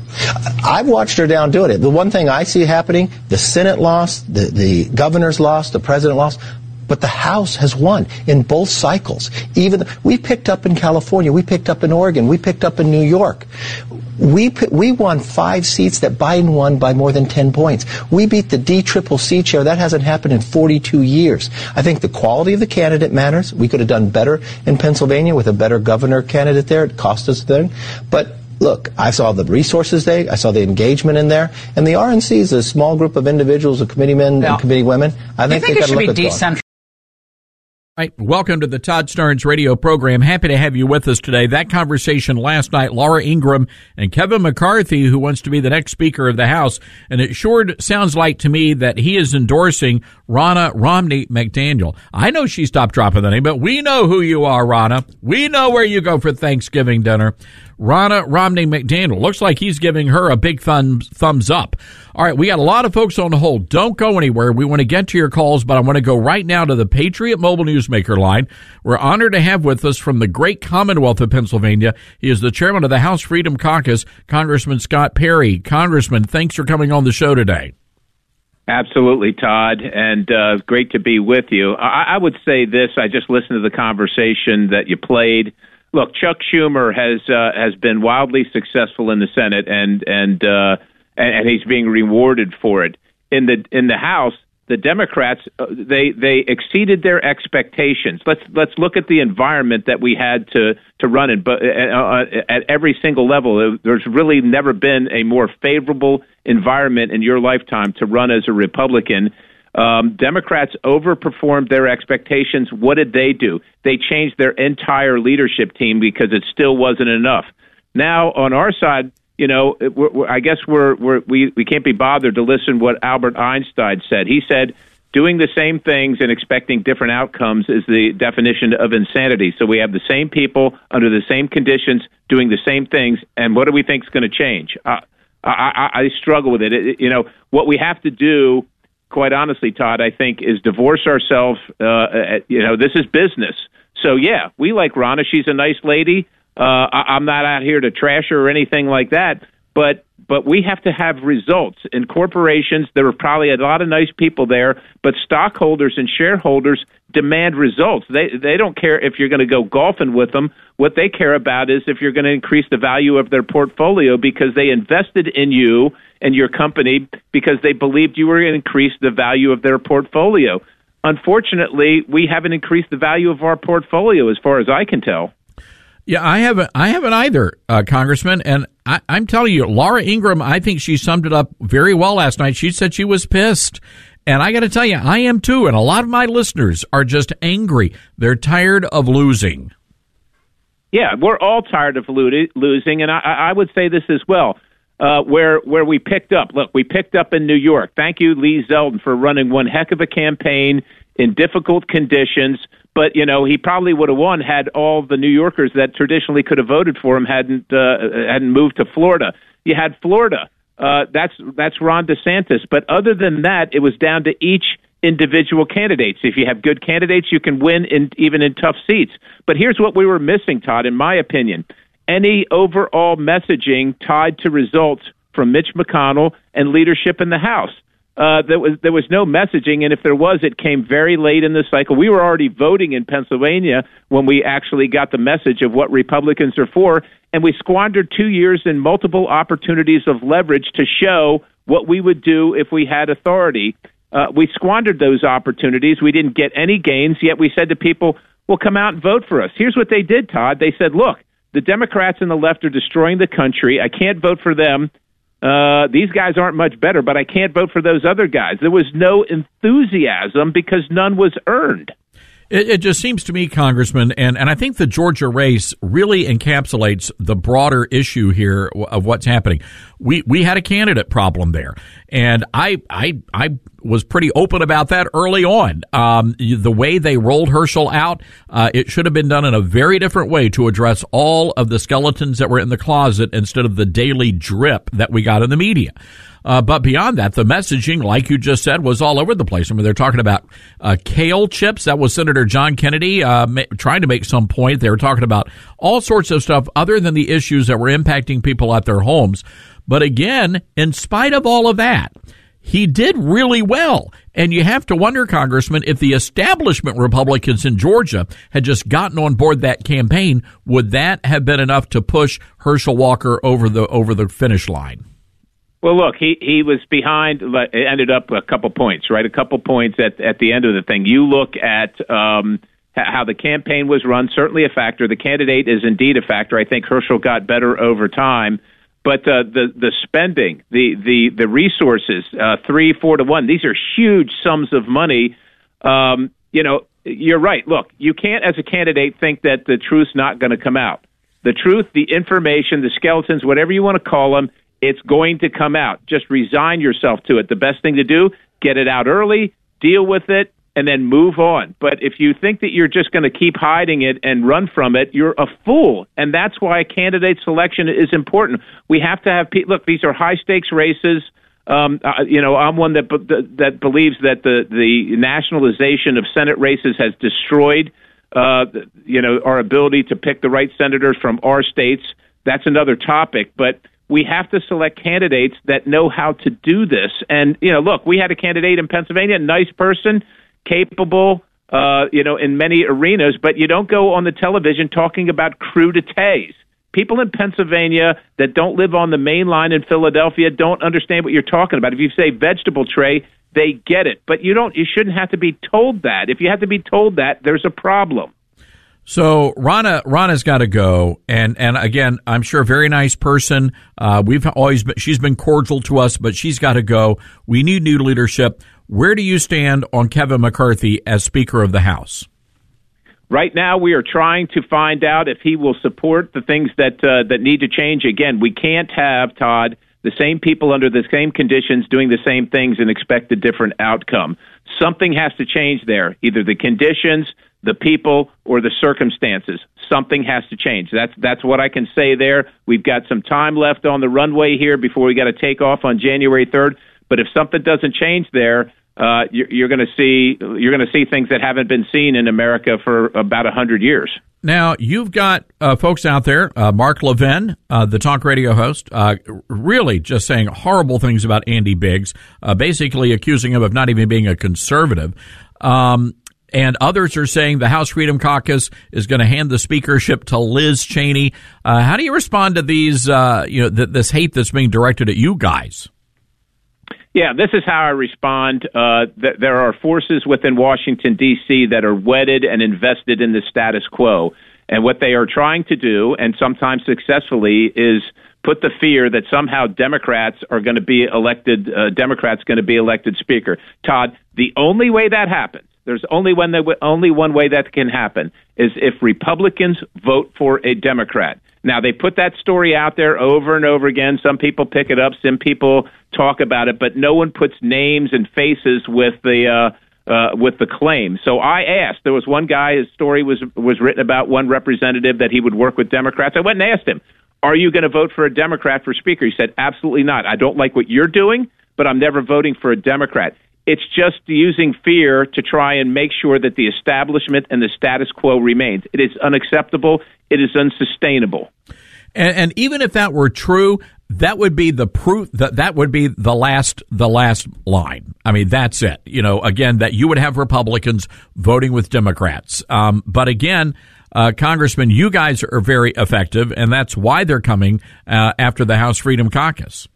I've watched her down doing it. The one thing I see happening: the Senate lost, the the governor's lost, the president lost. But the House has won in both cycles. Even we picked up in California, we picked up in Oregon, we picked up in New York. We we won five seats that Biden won by more than 10 points. We beat the D triple C chair. That hasn't happened in 42 years. I think the quality of the candidate matters. We could have done better in Pennsylvania with a better governor candidate there. It cost us thing. But look, I saw the resources they, I saw the engagement in there, and the RNC is a small group of individuals, of committeemen and committee women. I think, think they it should look at decentralized? Right. Welcome to the Todd Starnes radio program. Happy to have you with us today. That conversation last night, Laura Ingraham and Kevin McCarthy, who wants to be the next Speaker of the House, and it sure sounds like to me that he is endorsing Ronna Romney McDaniel. I know she stopped dropping the name, but we know who you are, Ronna. We know where you go for Thanksgiving dinner. Ronna Romney McDaniel. Looks like he's giving her a big thumb, thumbs up. All right, we got a lot of folks on the hold. Don't go anywhere. We want to get to your calls, but I want to go right now to the Patriot Mobile Newsmaker line. We're honored to have with us from the great Commonwealth of Pennsylvania. He is the chairman of the House Freedom Caucus, Congressman Scott Perry. Congressman, thanks for coming on the show today. Absolutely, Todd, and uh, great to be with you. I, I would say this: I just listened to the conversation that you played look, Chuck Schumer has uh, has been wildly successful in the Senate, and and uh, and, and he's being rewarded for it. In the in the House, the Democrats uh, they they exceeded their expectations. Let's let's look at the environment that we had to to run in, but uh, uh, at every single level, there's really never been a more favorable environment in your lifetime to run as a Republican um, Democrats overperformed their expectations. What did they do? They changed their entire leadership team because it still wasn't enough. Now, on our side, you know, we're, we're, I guess we're, we're we we can't be bothered to listen what Albert Einstein said. He said, "Doing the same things and expecting different outcomes is the definition of insanity." So we have the same people under the same conditions doing the same things, and what do we think is going to change? Uh, I, I, I struggle with it. it. You know, what we have to do quite honestly, Todd, I think is divorce ourselves. Uh, at, you know, this is business. So yeah, we like Ronna. She's a nice lady. Uh, I, I'm not out here to trash her or anything like that. But but we have to have results. In corporations, there are probably a lot of nice people there, but stockholders and shareholders demand results. They they don't care if you're going to go golfing with them. What they care about is if you're going to increase the value of their portfolio because they invested in you and your company because they believed you were going to increase the value of their portfolio. Unfortunately, we haven't increased the value of our portfolio as far as I can tell. Yeah, I haven't. I haven't either, uh, Congressman. And I, am telling you, Laura Ingraham. I think she summed it up very well last night. She said she was pissed, and I got to tell you, I am too. And a lot of my listeners are just angry. They're tired of losing. Yeah, we're all tired of lo- losing, and I, I would say this as well uh, where where we picked up. Look, we picked up in New York. Thank you, Lee Zeldin, for running one heck of a campaign in difficult conditions. But you know, he probably would have won had all the New Yorkers that traditionally could have voted for him hadn't uh, hadn't moved to Florida. You had Florida. Uh, that's that's Ron DeSantis. But other than that, it was down to each individual candidates. If you have good candidates, you can win in, even in tough seats. But here's what we were missing, Todd, in my opinion any overall messaging tied to results from Mitch McConnell and leadership in the House. Uh, there was there was no messaging, and if there was, it came very late in the cycle. We were already voting in Pennsylvania when we actually got the message of what Republicans are for, and we squandered two years and multiple opportunities of leverage to show what we would do if we had authority. Uh, we squandered those opportunities. We didn't get any gains, yet we said to people, "Well, come out and vote for us." Here's what they did, Todd. They said, "Look." the Democrats and the left are destroying the country. I can't vote for them. Uh, these guys aren't much better, but I can't vote for those other guys. There was no enthusiasm because none was earned. It, it, just seems to me, Congressman, and, and I think the Georgia race really encapsulates the broader issue here of what's happening. We we had a candidate problem there, and I I I was pretty open about that early on. Um, the way they rolled Herschel out, uh, it should have been done in a very different way to address all of the skeletons that were in the closet instead of the daily drip that we got in the media. Uh, but beyond that, the messaging, like you just said, was all over the place. I mean, they're talking about uh, kale chips. That was Senator John Kennedy uh, ma- trying to make some point. They were talking about all sorts of stuff other than the issues that were impacting people at their homes. But again, in spite of all of that, he did really well. And you have to wonder, Congressman, if the establishment Republicans in Georgia had just gotten on board that campaign, would that have been enough to push Herschel Walker over the over the finish line? Well, look, he he was behind. It ended up a couple points, right? A couple points at at the end of the thing. You look at um, how the campaign was run. Certainly a factor. The candidate is indeed a factor. I think Herschel got better over time, but uh, the the spending, the the the resources, uh, three four to one. These are huge sums of money. Um, you know, you're right. Look, you can't, as a candidate, think that the truth's not going to come out. The truth, the information, the skeletons, whatever you want to call them, it's going to come out. Just resign yourself to it. The best thing to do, get it out early, deal with it, and then move on. But if you think that you're just going to keep hiding it and run from it, you're a fool. And that's why candidate selection is important. We have to have people. Look, these are high stakes races. Um, uh, you know, I'm one that that believes that the the nationalization of Senate races has destroyed, uh, you know, our ability to pick the right senators from our states. That's another topic, but we have to select candidates that know how to do this. And you know, look, we had a candidate in Pennsylvania, nice person capable, uh, you know, in many arenas, but you don't go on the television talking about crudités. People in Pennsylvania that don't live on the main line in Philadelphia don't understand what you're talking about. If you say vegetable tray, they get it. But you don't you shouldn't have to be told that. If you have to be told that, there's a problem. So Ronna Ronna's got to go, and and again, I'm sure a very nice person. Uh, we've always been, she's been cordial to us, but she's got to go. We need new leadership. Where do you stand on Kevin McCarthy as Speaker of the House? Right now, we are trying to find out if he will support the things that uh, that need to change. Again, we can't have Todd the same people under the same conditions doing the same things and expect a different outcome. Something has to change there. Either the conditions, the people, or the circumstances. Something has to change. That's that's what I can say there. We've got some time left on the runway here before we got to take off on January 3rd. But if something doesn't change there, uh, you're, you're going to see you're going to see things that haven't been seen in America for about a hundred years. Now you've got uh, folks out there, uh, Mark Levin, uh, the talk radio host, uh, really just saying horrible things about Andy Biggs, uh, basically accusing him of not even being a conservative. Um, and others are saying the House Freedom Caucus is going to hand the speakership to Liz Cheney. how do you respond to these, you know, th- this hate that's being directed at you guys? Yeah, this is how I respond. Uh, th- there are forces within Washington, D.C. that are wedded and invested in the status quo. And what they are trying to do, and sometimes successfully, is put the fear that somehow Democrats are going to be elected, uh, Democrats going to be elected speaker. Todd, the only way that happens, there's only one, that, only one way that can happen, is if Republicans vote for a Democrat. Now they put that story out there over and over again. Some people pick it up, some people talk about it, but no one puts names and faces with the uh, uh, with the claim. So I asked. There was one guy. His story was was written about one representative that he would work with Democrats. I went and asked him, "Are you going to vote for a Democrat for Speaker?" He said, "Absolutely not. I don't like what you're doing, but I'm never voting for a Democrat." It's just using fear to try and make sure that the establishment and the status quo remains. It is unacceptable. It is unsustainable. And, and, even if that were true, that would be the proof that that would be the last the last line. I mean, that's it. You know, again, that you would have Republicans voting with Democrats. Um, but again, uh, Congressman, you guys are very effective, and that's why they're coming uh, after the House Freedom Caucus.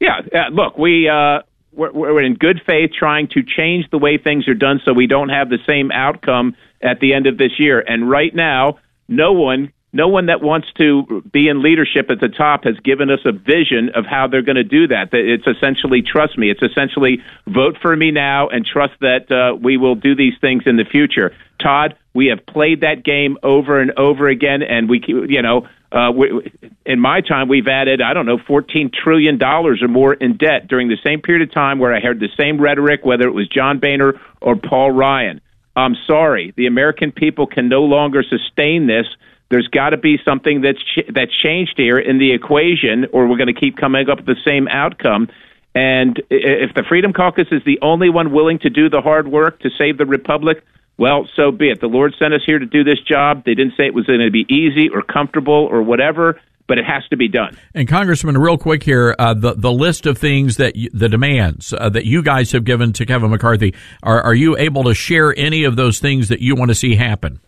Yeah, uh, look, we uh, we're, we're in good faith trying to change the way things are done so we don't have the same outcome at the end of this year. And right now, no one no one that wants to be in leadership at the top has given us a vision of how they're going to do that. It's essentially trust me. It's essentially vote for me now and trust that uh, we will do these things in the future. Todd, we have played that game over and over again, and we, you know, uh, we, in my time, we've added, I don't know, $14 trillion or more in debt during the same period of time where I heard the same rhetoric, whether it was John Boehner or Paul Ryan. I'm sorry, the American people can no longer sustain this there's got to be something that's ch- that's changed here in the equation, or we're going to keep coming up with the same outcome. And if the Freedom Caucus is the only one willing to do the hard work to save the republic, well, so be it. The Lord sent us here to do this job. They didn't say it was going to be easy or comfortable or whatever, but it has to be done. And Congressman, real quick here, uh, the the list of things that you, the demands uh, that you guys have given to Kevin McCarthy, are are you able to share any of those things that you want to see happen?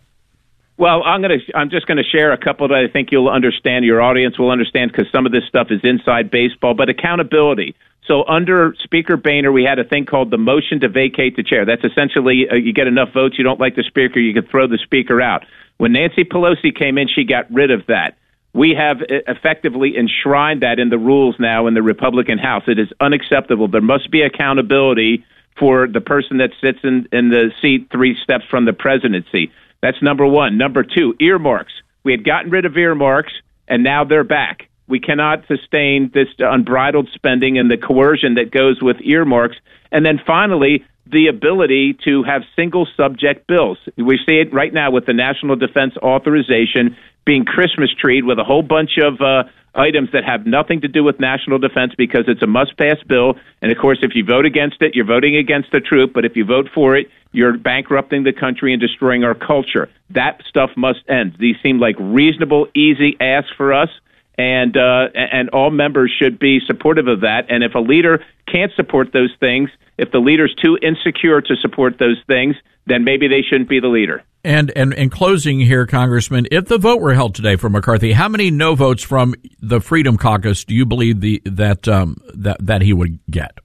Well, I'm going to I'm just going to share a couple that I think you'll understand. Your audience will understand because some of this stuff is inside baseball. But accountability. So under Speaker Boehner, we had a thing called the motion to vacate the chair. That's essentially uh, you get enough votes, you don't like the speaker, you can throw the speaker out. When Nancy Pelosi came in, she got rid of that. We have uh, effectively enshrined that in the rules now in the Republican House. It is unacceptable. There must be accountability for the person that sits in, in the seat three steps from the presidency. That's number one. Number two, earmarks. We had gotten rid of earmarks, and now they're back. We cannot sustain this unbridled spending and the coercion that goes with earmarks. And then finally, the ability to have single subject bills. We see it right now with the National Defense Authorization being Christmas treed with a whole bunch of uh, items that have nothing to do with national defense because it's a must pass bill. And of course, if you vote against it, you're voting against the troop. But if you vote for it, you're bankrupting the country and destroying our culture. That stuff must end. These seem like reasonable, easy asks for us and uh, and all members should be supportive of that. And if a leader can't support those things, if the leader's too insecure to support those things, then maybe they shouldn't be the leader. And and in closing here, Congressman, if the vote were held today for McCarthy, how many no votes from the Freedom Caucus do you believe the that um, that that he would get?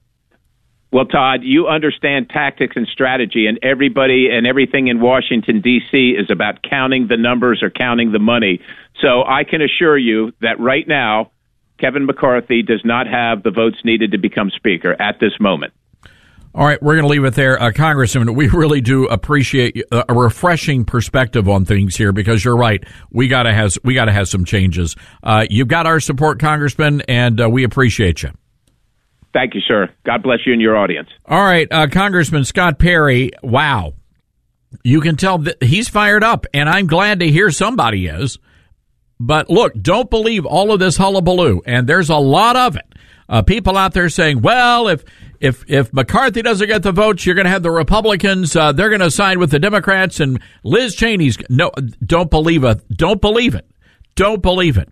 Well, Todd, you understand tactics and strategy, and everybody and everything in Washington, D.C. is about counting the numbers or counting the money. So I can assure you that right now, Kevin McCarthy does not have the votes needed to become Speaker at this moment. All right, we're going to leave it there. Uh, Congressman, we really do appreciate uh, a refreshing perspective on things here because you're right. We got to have we got to have some changes. Uh, you've got our support, Congressman, and uh, we appreciate you. Thank you, sir. God bless you and your audience. All right, uh, Congressman Scott Perry. Wow, you can tell that he's fired up, and I'm glad to hear somebody is. But look, don't believe all of this hullabaloo, and there's a lot of it. Uh, people out there saying, "Well, if if if McCarthy doesn't get the votes, you're going to have the Republicans. Uh, they're going to side with the Democrats, and Liz Cheney's no. Don't believe it. Don't believe it. Don't believe it.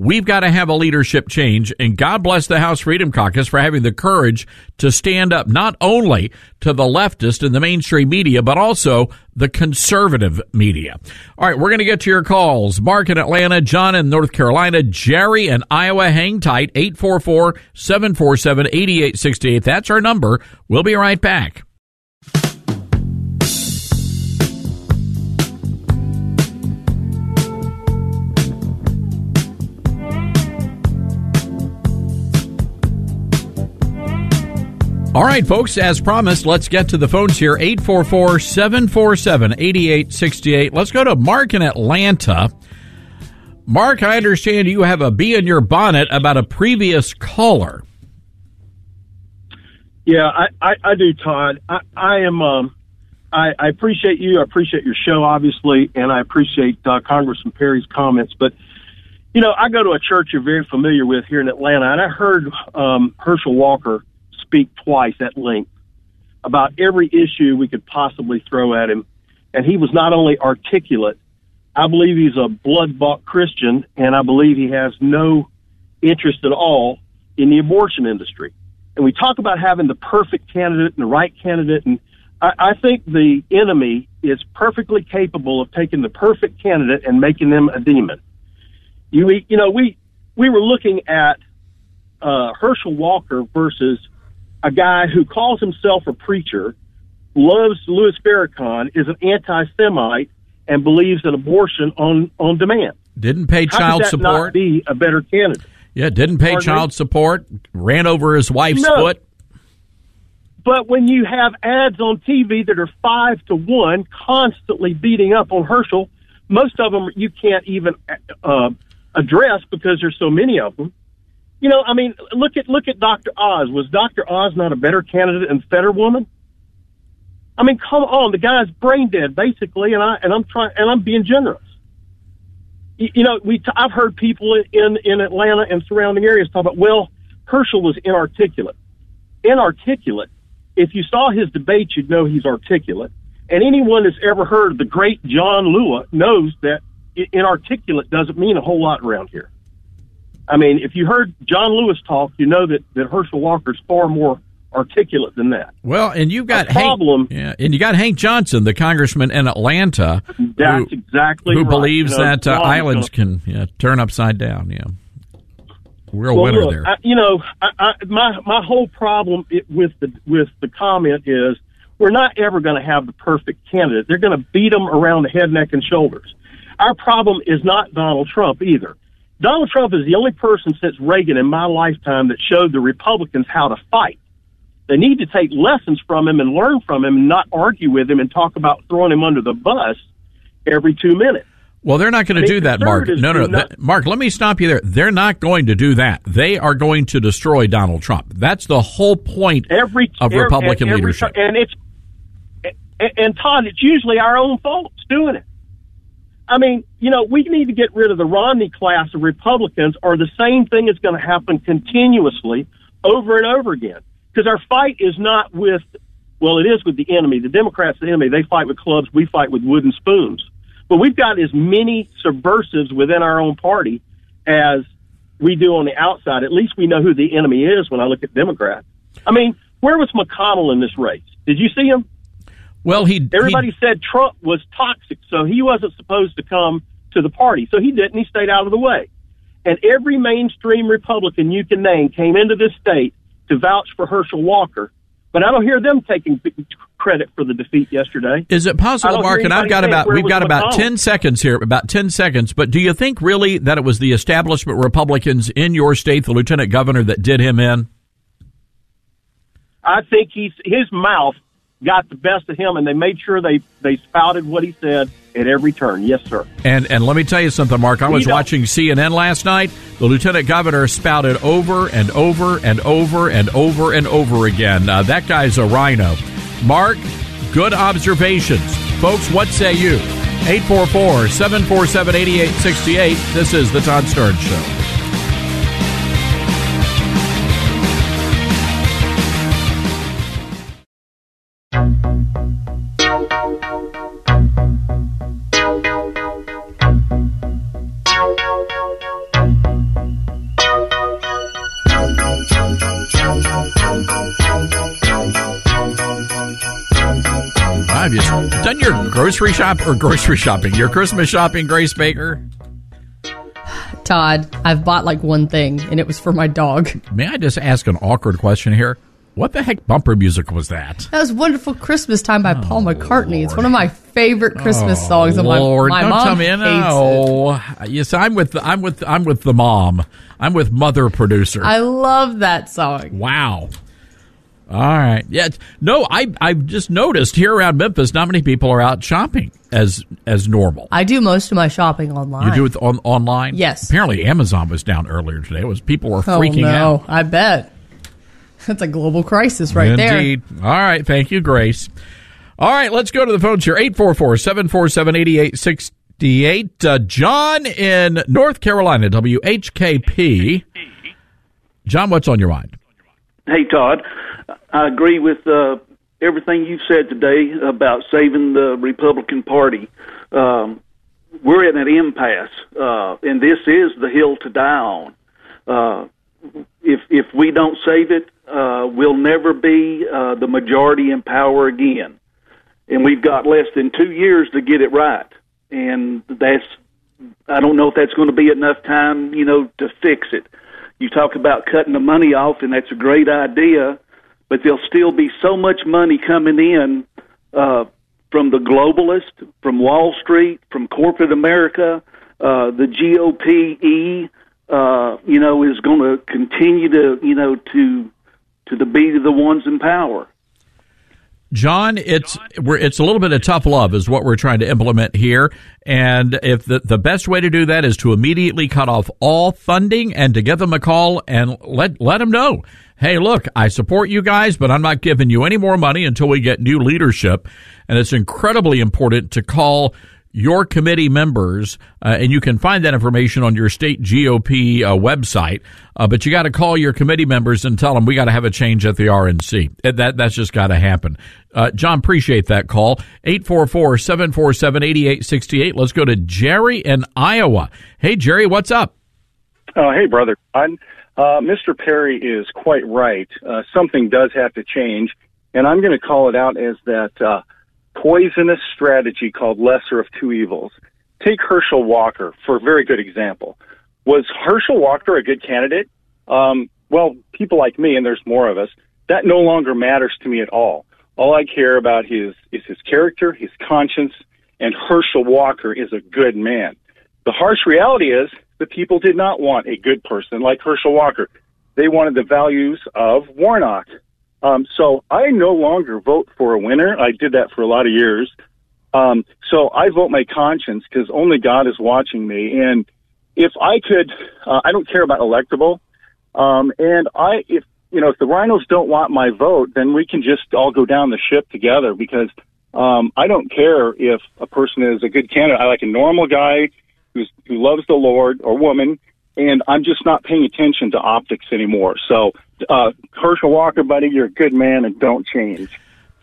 We've got to have a leadership change, and God bless the House Freedom Caucus for having the courage to stand up not only to the leftist and the mainstream media, but also the conservative media. All right, we're going to get to your calls. Mark in Atlanta, John in North Carolina, Jerry in Iowa. Hang tight, 844 747 8868. That's our number. We'll be right back. All right, folks, as promised, let's get to the phones here 844 747 8868. Let's go to Mark in Atlanta. Mark, I understand you have a bee in your bonnet about a previous caller. Yeah, I, I, I do, Todd. I, I am. Um, I, I appreciate you. I appreciate your show, obviously, and I appreciate uh, Congressman Perry's comments. But you know, I go to a church you're very familiar with here in Atlanta, and I heard um, Herschel Walker speak twice at length about every issue we could possibly throw at him. And he was not only articulate, I believe he's a blood bought Christian, and I believe he has no interest at all in the abortion industry. And we talk about having the perfect candidate and the right candidate, and I, I think the enemy is perfectly capable of taking the perfect candidate and making them a demon. You, you know, we we were looking at uh, Herschel Walker versus a guy who calls himself a preacher, loves Louis Farrakhan, is an anti-Semite, and believes in abortion on on demand. Didn't pay How child could that support. Not be a better candidate. Yeah, didn't pay Pardon child me? support. Ran over his wife's No. foot. But when you have ads on TV that are five to one, constantly beating up on Herschel, most of them you can't even uh, address because there's so many of them. You know, I mean, look at look at Dr. Oz. Was Dr. Oz not a better candidate than Fetterwoman? I mean, come on, the guy's brain dead basically, and I and I'm trying and I'm being generous. You, you know, we t- I've heard people in in Atlanta and surrounding areas talk about, well, Herschel was inarticulate. Inarticulate. If you saw his debate, you'd know he's articulate. And anyone that's ever heard of the great John Lewis knows that inarticulate doesn't mean a whole lot around here. I mean, if you heard John Lewis talk, you know that, that Herschel Walker's far more articulate than that. Well, and you've got A problem. Yeah, and you got Hank Johnson, the congressman in Atlanta, That's who, exactly who right. believes You know, that uh, islands can yeah, turn upside down. Yeah, real well, winner look, there. I, you know, I, I, my my whole problem with the with the comment is we're not ever going to have the perfect candidate. They're going to beat them around the head, neck, and shoulders. Our problem is not Donald Trump either. Donald Trump is the only person since Reagan in my lifetime that showed the Republicans how to fight. They need to take lessons from him and learn from him and not argue with him and talk about throwing him under the bus every two minutes. Well, they're not going I to mean, do that, Mark. No, no, not- Mark. Let me stop you there. They're not going to do that. They are going to destroy Donald Trump. That's the whole point every of every- Republican every leadership. and it's and, and Todd, it's usually our own folks doing it. I mean, you know, we need to get rid of the Romney class of Republicans, or the same thing is going to happen continuously over and over again. Because our fight is not with, well, it is with the enemy. The Democrats, the enemy, they fight with clubs. We fight with wooden spoons. But we've got as many subversives within our own party as we do on the outside. At least we know who the enemy is when I look at Democrats. I mean, where was McConnell in this race? Did you see him? Well, he Everybody said Trump was toxic, so he wasn't supposed to come to the party. So he didn't. He stayed out of the way. And every mainstream Republican you can name came into this state to vouch for Herschel Walker. But I don't hear them taking credit for the defeat yesterday. Is it possible, Mark? And I've got about we've got about ten seconds here. About ten seconds. But do you think really that it was the establishment Republicans in your state, the lieutenant governor, that did him in? I think he's his mouth got the best of him, and they made sure they they spouted what he said at every turn. Yes, sir. And and let me tell you something, Mark. I was watching CNN last night. The lieutenant governor spouted over and over and over and over and over again. Uh, that guy's a rhino. Mark, good observations, folks. What say you? 844-747-8868. This is the Todd Starnes Show. Have you done your grocery shop or grocery shopping? Your Christmas shopping, Grace Baker? Todd, I've bought like one thing, and it was for my dog. May I just ask an awkward question here? What the heck bumper music was that? That was "Wonderful Christmas Time" by Paul oh, McCartney. It's one of my favorite Christmas oh, songs. And my, Oh, Lord, my don't mom tell me hates it. no. Yes, I'm with I'm with I'm with the mom. I'm with mother producer. I love that song. Wow. All right. Yeah. No, I I've just noticed here around Memphis, not many people are out shopping as as normal. I do most of my shopping online. You do it on online. Yes. Apparently, Amazon was down earlier today. It was people were freaking Oh freaking no, out. I bet. That's a global crisis right there. Indeed. All right. Thank you, Grace. All right. Let's go to the phones here. 844-747-8868. Uh, John in North Carolina, WHKP. John, what's on your mind? Hey, Todd. I agree with uh, everything you said today about saving the Republican Party. Um, we're at an impasse, uh, and this is the hill to die on. Uh, if if we don't save it, uh, we'll never be uh, the majority in power again. And we've got less than two years to get it right, and that's I don't know if that's going to be enough time, you know, to fix it. You talk about cutting the money off, and that's a great idea, but there'll still be so much money coming in uh, from the globalists, from Wall Street, from corporate America. Uh, the GOPE, uh, you know, is going to continue to, you know, to to the be the ones in power. John, it's it's a little bit of tough love is what we're trying to implement here, and if the the best way to do that is to immediately cut off all funding and to give them a call and let let them know, hey, look, I support you guys, but I'm not giving you any more money until we get new leadership, and it's incredibly important to call your committee members, uh, and you can find that information on your state GOP uh, website. Uh, but you got to call your committee members and tell them we got to have a change at the RNC. That that's just got to happen. Uh, John, appreciate that call. 844-747-8868. Let's go to Jerry in Iowa. Hey, Jerry, what's up? Oh, hey, brother. I'm, uh, Mr. Perry is quite right. Uh, something does have to change, and I'm going to call it out as that poisonous strategy called lesser of two evils. Take Herschel Walker for a very good example. Was Herschel Walker a good candidate? Um, well, people like me, and there's more of us, that no longer matters to me at all. All I care about his, is his character, his conscience, and Herschel Walker is a good man. The harsh reality is the people did not want a good person like Herschel Walker. They wanted the values of Warnock. Um, so I no longer vote for a winner. I did that for a lot of years. Um, so I vote my conscience because only God is watching me. And if I could, uh, I don't care about electable. Um, and I, if you know, if the rhinos don't want my vote, then we can just all go down the ship together because um, I don't care if a person is a good candidate. I like a normal guy who's who loves the Lord or woman, and I'm just not paying attention to optics anymore. So, uh, Herschel Walker, buddy, you're a good man, and don't change.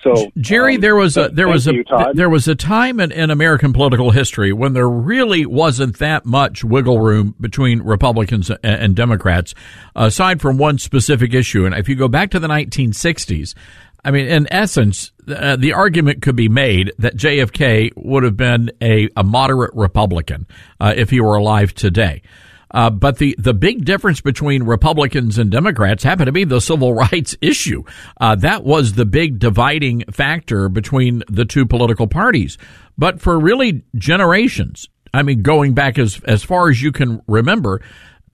So, Jerry, um, there was a there was a you, there was a time in, in American political history when there really wasn't that much wiggle room between Republicans and, and Democrats, aside from one specific issue. And if you go back to the 1960s, I mean, in essence, uh, the argument could be made that JFK would have been a, a moderate Republican uh, if he were alive today. Uh, but the, the big difference between Republicans and Democrats happened to be the civil rights issue. Uh, that was the big dividing factor between the two political parties. But for really generations, I mean, going back as, as far as you can remember,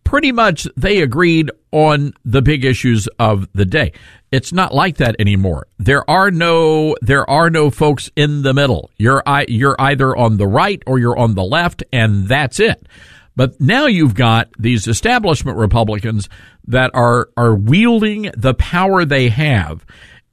pretty much they agreed on the big issues of the day. It's not like that anymore. There are no there are no folks in the middle. You're you're either on the right or you're on the left and that's it. But now you've got these establishment Republicans that are are wielding the power they have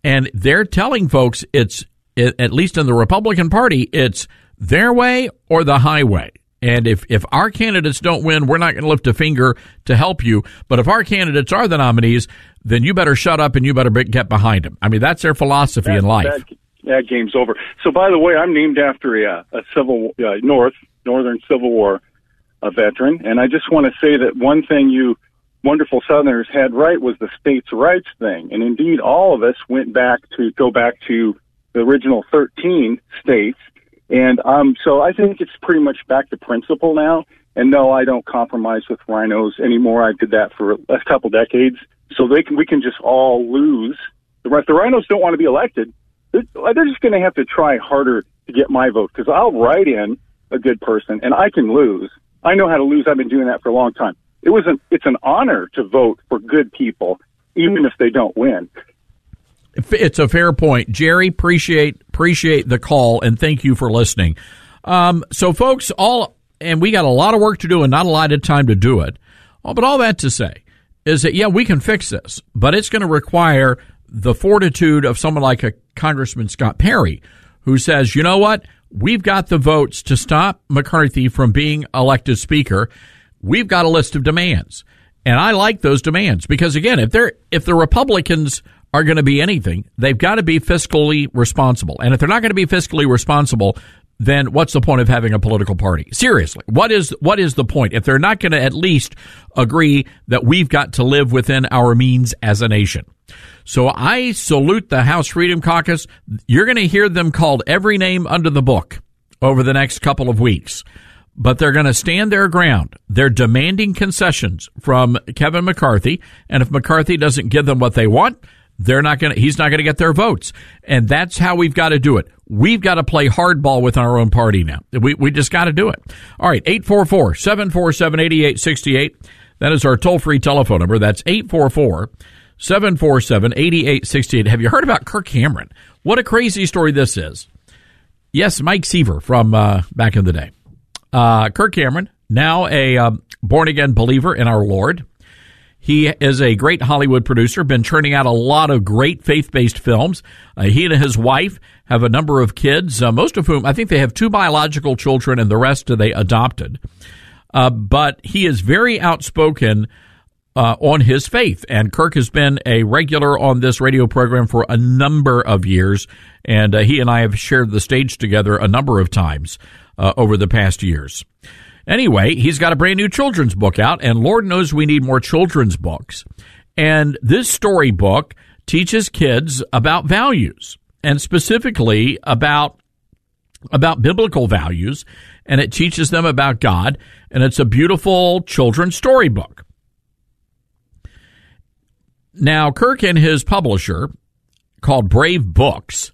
and they're telling folks it's at least in the Republican Party it's their way or the highway. And if, if our candidates don't win, we're not going to lift a finger to help you. But if our candidates are the nominees, then you better shut up and you better get behind them. I mean, that's their philosophy in life. That, that game's over. So, by the way, I'm named after a, a civil uh, North Northern Civil War a veteran, and I just want to say that one thing you wonderful Southerners had right was the states' rights thing, and indeed, all of us went back to go back to the original 13 states, and um, so I think it's pretty much back to principle now. And no, I don't compromise with rhinos anymore. I did that for a couple decades, so they can we can just all lose. The rest, the rhinos don't want to be elected. They're, they're just going to have to try harder to get my vote because I'll write in a good person and I can lose. I know how to lose. I've been doing that for a long time. It was an it's an honor to vote for good people, even if they don't win. It's a fair point, Jerry. Appreciate appreciate the call and thank you for listening. Um, so, folks, all and we got a lot of work to do and not a lot of time to do it. Oh, but all that to say is that yeah, we can fix this, but it's going to require the fortitude of someone like a Congressman Scott Perry, who says, you know what, we've got the votes to stop McCarthy from being elected Speaker. We've got a list of demands. And I like those demands because again, if they're if the Republicans are going to be anything, they've got to be fiscally responsible. And if they're not going to be fiscally responsible, then what's the point of having a political party? Seriously, what is what is the point if they're not going to at least agree that we've got to live within our means as a nation? So I salute the House Freedom Caucus. You're going to hear them called every name under the book over the next couple of weeks. But they're going to stand their ground. They're demanding concessions from Kevin McCarthy. And if McCarthy doesn't give them what they want, they're not going to, he's not going to get their votes. And that's how we've got to do it. We've got to play hardball with our own party now. We, we just got to do it. All right. 844 747 8868. That is our toll free telephone number. That's 844 747 8868. Have you heard about Kirk Cameron? What a crazy story this is. Yes, Mike Seaver from uh, back in the day. Uh, Kirk Cameron, now a uh, born again believer in our Lord. He is a great Hollywood producer, been churning out a lot of great faith based films. Uh, he and his wife have a number of kids, uh, most of whom I think they have two biological children and the rest they adopted. Uh, but he is very outspoken uh, on his faith. And Kirk has been a regular on this radio program for a number of years. And uh, he and I have shared the stage together a number of times uh, over the past years. Anyway, he's got a brand new children's book out, and Lord knows we need more children's books. And this storybook teaches kids about values and specifically about about biblical values and it teaches them about God and it's a beautiful children's storybook. Now, Kirk and his publisher called Brave Books,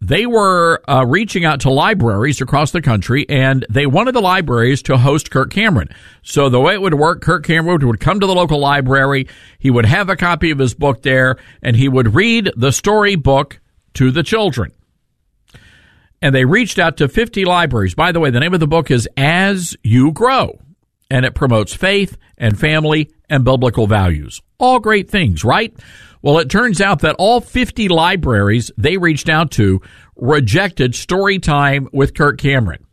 they were uh, reaching out to libraries across the country, and they wanted the libraries to host Kirk Cameron. So the way it would work, Kirk Cameron would come to the local library, he would have a copy of his book there, and he would read the story book to the children. And they reached out to 50 libraries. By the way, the name of the book is As You Grow, and it promotes faith and family and biblical values. All great things, right? Well, it turns out that all 50 libraries they reached out to rejected story time with Kirk Cameron.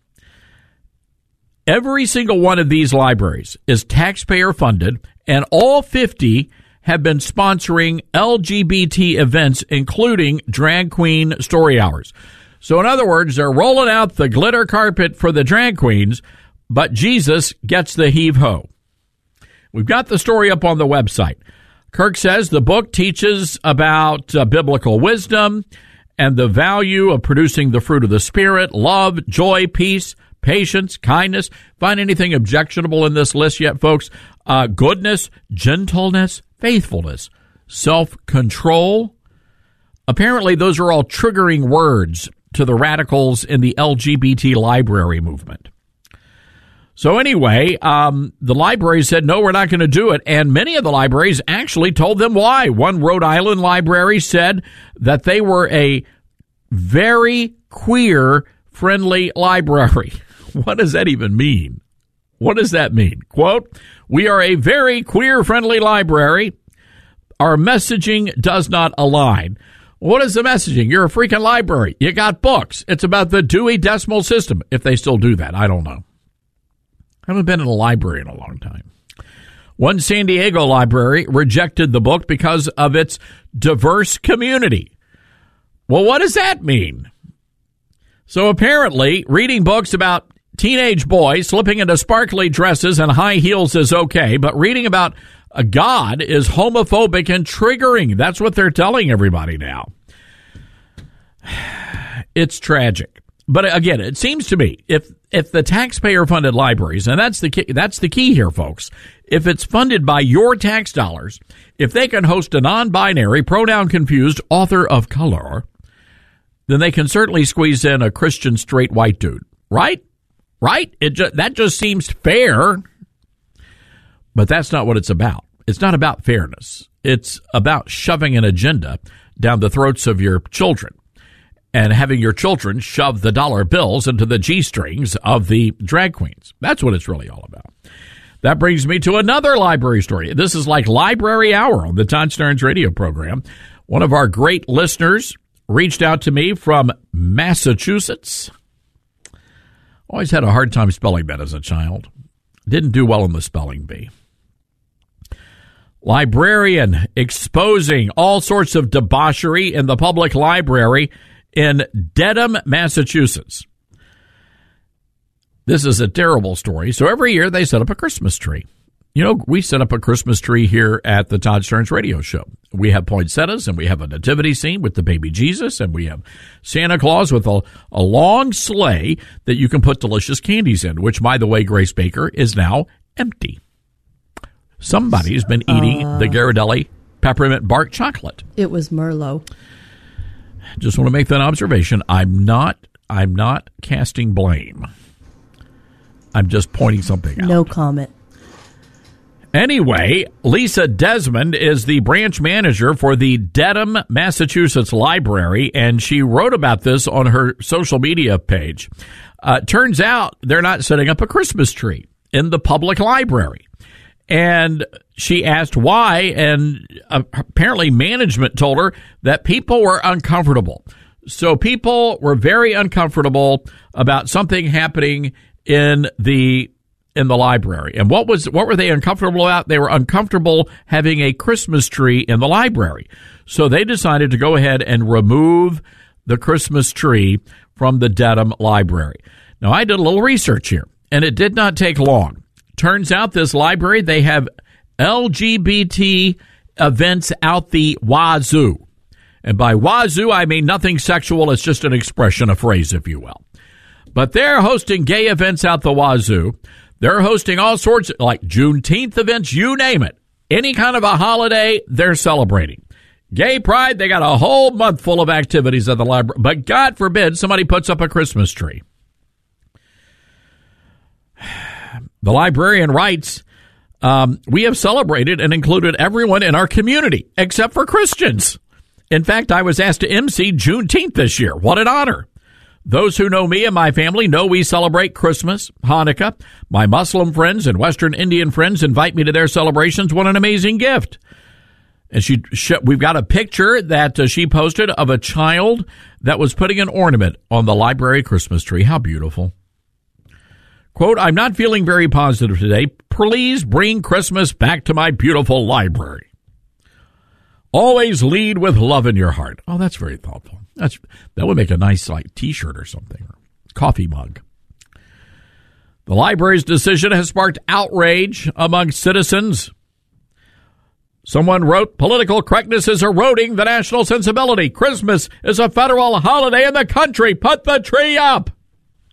Every single one of these libraries is taxpayer funded, and all 50 have been sponsoring LGBT events, including drag queen story hours. So, in other words, they're rolling out the glitter carpet for the drag queens, but Jesus gets the heave ho. We've got the story up on the website. Kirk says the book teaches about uh, biblical wisdom and the value of producing the fruit of the Spirit love, joy, peace, patience, kindness. Find anything objectionable in this list yet, folks? Uh, goodness, gentleness, faithfulness, self control. Apparently, those are all triggering words to the radicals in the LGBT library movement. So anyway, um, the library said, no, we're not going to do it. And many of the libraries actually told them why. One Rhode Island library said that they were a very queer friendly library. What does that even mean? What does that mean? Quote, we are a very queer friendly library. Our messaging does not align. What is the messaging? You're a freaking library. You got books. It's about the Dewey Decimal System. If they still do that, I don't know. I haven't been in a library in a long time. One San Diego library rejected the book because of its diverse community. Well, what does that mean? So apparently, reading books about teenage boys slipping into sparkly dresses and high heels is okay, but reading about a God is homophobic and triggering. That's what they're telling everybody now. It's tragic. But again, it seems to me if if the taxpayer funded libraries, and that's the key, that's the key here, folks. If it's funded by your tax dollars, if they can host a non-binary, pronoun confused author of color, then they can certainly squeeze in a Christian straight white dude, right? Right? It ju- that just seems fair. But that's not what it's about. It's not about fairness. It's about shoving an agenda down the throats of your children and having your children shove the dollar bills into the G strings of the drag queens. That's what it's really all about. That brings me to another library story. This is like Library Hour on the Todd Starnes radio program. One of our great listeners reached out to me from Massachusetts. Always had a hard time spelling that as a child. Didn't do well in the spelling bee. Librarian exposing all sorts of debauchery in the public library in Dedham, Massachusetts. This is a terrible story. So every year they set up a Christmas tree. You know, we set up a Christmas tree here at the Todd Starnes radio show. We have poinsettias and we have a nativity scene with the baby Jesus and we have Santa Claus with a, a long sleigh that you can put delicious candies in, which by the way, Grace Baker is now empty. Somebody's been eating Uh. the Ghirardelli peppermint bark chocolate. It was Merlot. Just want to make that observation. I'm not I'm not casting blame. I'm just pointing something out. No comment. Anyway, Lisa Desmond is the branch manager for the Dedham, Massachusetts Library, and she wrote about this on her social media page. Uh, turns out they're not setting up a Christmas tree in the public library. And she asked why, and uh, apparently management told her that people were uncomfortable. So people were very uncomfortable about something happening in the in the library. And what was what were they uncomfortable about? They were uncomfortable having a Christmas tree in the library. So they decided to go ahead and remove the Christmas tree from the Dedham Library. Now I did a little research here, and it did not take long. Turns out this library they have LGBT events out the wazoo. And by wazoo, I mean nothing sexual. It's just an expression, a phrase, if you will. But they're hosting gay events out the wazoo. They're hosting all sorts of, like Juneteenth events, you name it. Any kind of a holiday, they're celebrating. Gay Pride, they got a whole month full of activities at the library. But God forbid somebody puts up a Christmas tree. The librarian writes, um, We have celebrated and included everyone in our community except for Christians. In fact, I was asked to MC Juneteenth this year. What an honor. Those who know me and my family know we celebrate Christmas, Hanukkah. My Muslim friends and Western Indian friends invite me to their celebrations. What an amazing gift. And she, she we've got a picture that uh, she posted of a child that was putting an ornament on the library Christmas tree. How beautiful. Quote, I'm not feeling very positive today. Please bring Christmas back to my beautiful library. Always lead with love in your heart. Oh, that's very thoughtful. That's that would make a nice like T-shirt or something, or coffee mug. The library's decision has sparked outrage among citizens. Someone wrote, political correctness is eroding the national sensibility. Christmas is a federal holiday in the country. Put the tree up.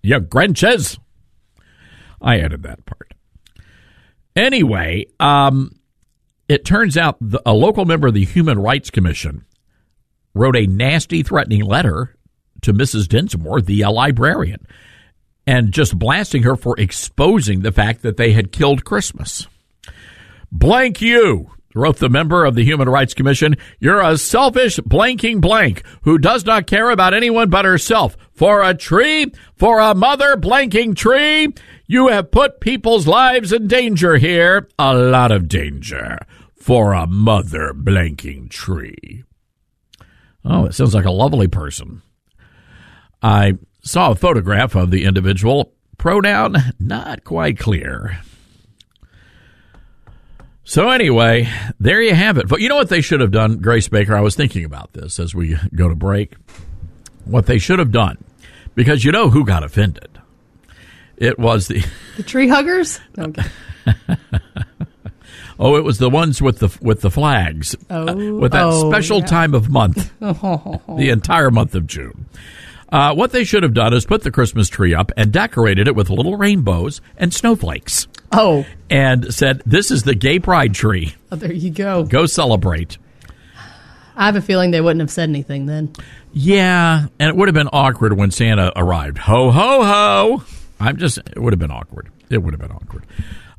You Grinches. I added that part. Anyway, um, it turns out the, a local member of the Human Rights Commission wrote a nasty, threatening letter to Mrs. Dinsmore, the uh, librarian, and just blasting her for exposing the fact that they had killed Christmas. Blank you, wrote the member of the Human Rights Commission, you're a selfish blanking blank who does not care about anyone but herself. For a tree, for a mother blanking tree, you have put people's lives in danger here. A lot of danger for a mother blanking tree. Oh, it sounds like a lovely person. I saw a photograph of the individual. Pronoun not quite clear. So anyway, there you have it. But you know what they should have done, Grace Baker? I was thinking about this as we go to break. What they should have done, because you know who got offended. It was the the tree huggers. Okay. oh, it was the ones with the with the flags, Oh, uh, with that oh, special yeah. time of month, the entire month of June. Uh, what they should have done is put the Christmas tree up and decorated it with little rainbows and snowflakes, Oh, and said, "This is the Gay Pride tree. oh, there you go. Go celebrate." I have a feeling they wouldn't have said anything then. Yeah, and it would have been awkward when Santa arrived. Ho ho ho! I'm just. It would have been awkward. It would have been awkward.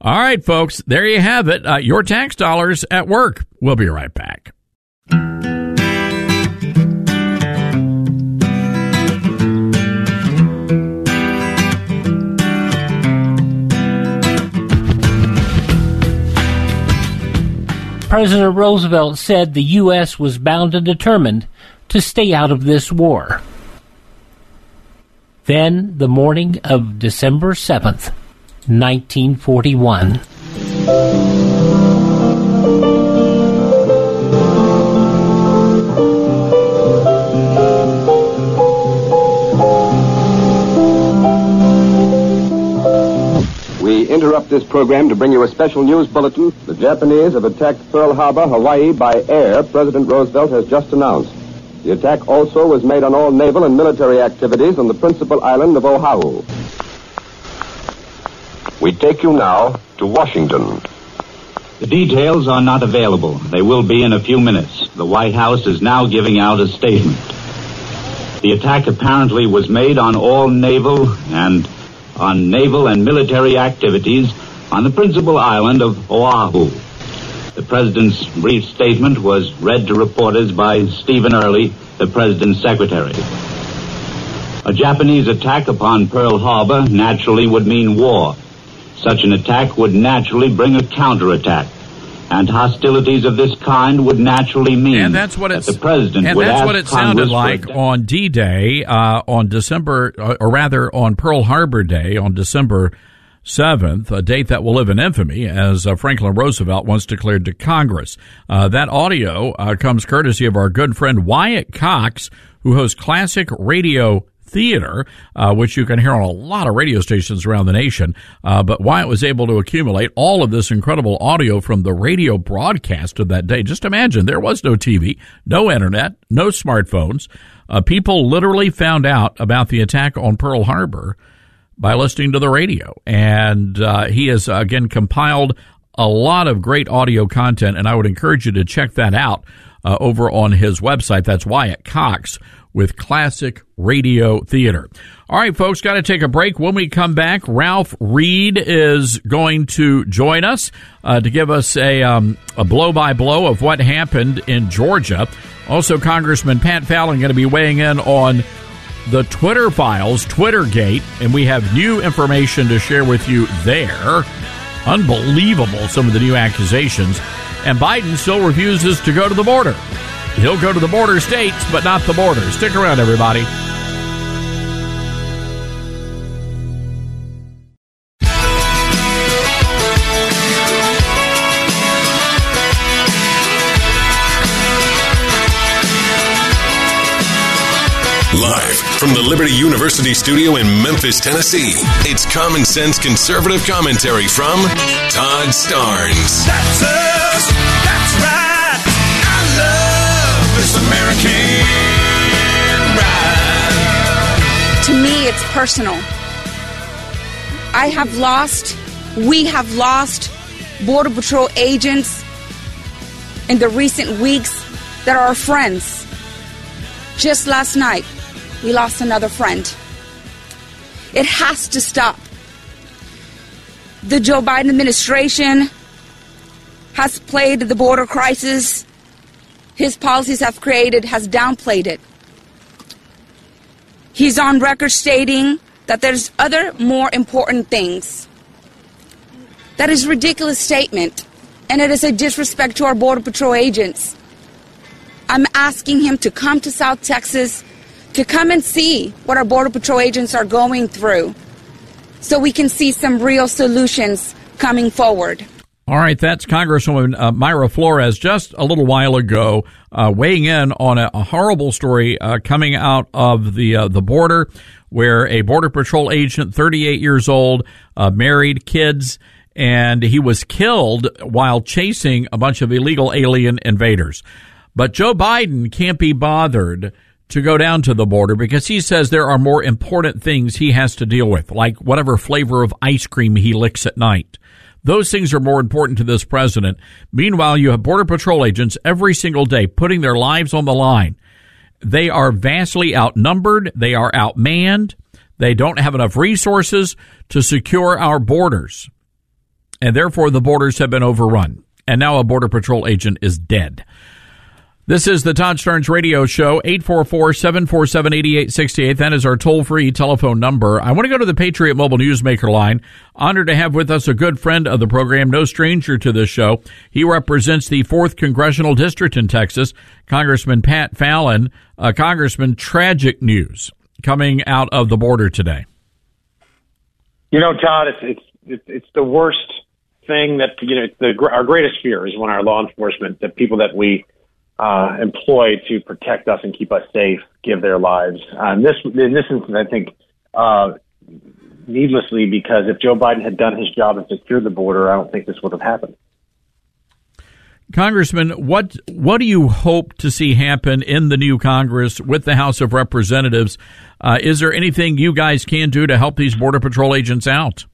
All right, folks. There you have it. Uh, your tax dollars at work. We'll be right back. President Roosevelt said the U.S. was bound and determined to stay out of this war. Then, the morning of December 7th, 1941. Interrupt this program to bring you a special news bulletin. The Japanese have attacked Pearl Harbor, Hawaii by air, President Roosevelt has just announced. The attack also was made on all naval and military activities on the principal island of Oahu. We take you now to Washington. The details are not available. They will be in a few minutes. The White House is now giving out a statement. The attack apparently was made on all naval and on naval and military activities on the principal island of Oahu. The president's brief statement was read to reporters by Stephen Early, the president's secretary. A Japanese attack upon Pearl Harbor naturally would mean war. Such an attack would naturally bring a counterattack. And hostilities of this kind would naturally mean And that's what that the president and would that's what it Congress sounded like on D-Day, uh, on December, uh, or rather on Pearl Harbor Day, on December seventh, a date that will live in infamy, as uh, Franklin Roosevelt once declared to Congress. Uh, that audio uh, comes courtesy of our good friend Wyatt Cox, who hosts classic radio theater, uh, which you can hear on a lot of radio stations around the nation. Uh, but Wyatt was able to accumulate all of this incredible audio from the radio broadcast of that day. Just imagine there was no TV, no internet, no smartphones. Uh, people literally found out about the attack on Pearl Harbor by listening to the radio. And uh, he has, uh, again, compiled a lot of great audio content, and I would encourage you to check that out. uh, over on his website. That's Wyatt Cox with Classic Radio Theater. All right, folks, got to take a break. When we come back, Ralph Reed is going to join us uh, to give us a um, a blow by blow of what happened in Georgia. Also, Congressman Pat Fallon going to be weighing in on the Twitter files, Twittergate, and we have new information to share with you there. Unbelievable, some of the new accusations. And Biden still refuses to go to the border. He'll go to the border states, but not the border. Stick around, everybody. Live from the Liberty University studio in Memphis, Tennessee, it's common sense conservative commentary from Todd Starnes. That's us. That's right. I love American ride. To me, it's personal. I have lost, we have lost Border Patrol agents in the recent weeks that are our friends. Just last night, we lost another friend. It has to stop. The Joe Biden administration has played the border crisis. His policies have created, has downplayed it. He's on record stating that there's other more important things. That is a ridiculous statement, and it is a disrespect to our Border Patrol agents. I'm asking him to come to South Texas to come and see what our Border Patrol agents are going through so we can see some real solutions coming forward. All right, that's Congresswoman uh, Mayra Flores just a little while ago uh, weighing in on a, a horrible story uh, coming out of the uh, the border, where a border patrol agent, 38 years old, uh, married, kids, and he was killed while chasing a bunch of illegal alien invaders. But Joe Biden can't be bothered to go down to the border because he says there are more important things he has to deal with, like whatever flavor of ice cream he licks at night. Those things are more important to this president. Meanwhile, you have Border Patrol agents every single day putting their lives on the line. They are vastly outnumbered. They are outmanned. They don't have enough resources to secure our borders. And therefore, the borders have been overrun. And now a Border Patrol agent is dead. This is the Todd Starnes Radio Show, 844-747-8868. That is our toll-free telephone number. I want to go to the Patriot Mobile Newsmaker line. Honored to have with us a good friend of the program, no stranger to this show. He represents the 4th Congressional District in Texas, Congressman Pat Fallon. Uh, Congressman, tragic news coming out of the border today. You know, Todd, it's it's it's, it's the worst thing that you know. The, our greatest fear is when our law enforcement, the people that we uh, employ to protect us and keep us safe, give their lives. Um, this in this instance, I think, uh, needlessly, because if Joe Biden had done his job and secured the border, I don't think this would have happened. Congressman, what what do you hope to see happen in the new Congress with the House of Representatives? Uh, is there anything you guys can do to help these Border Patrol agents out?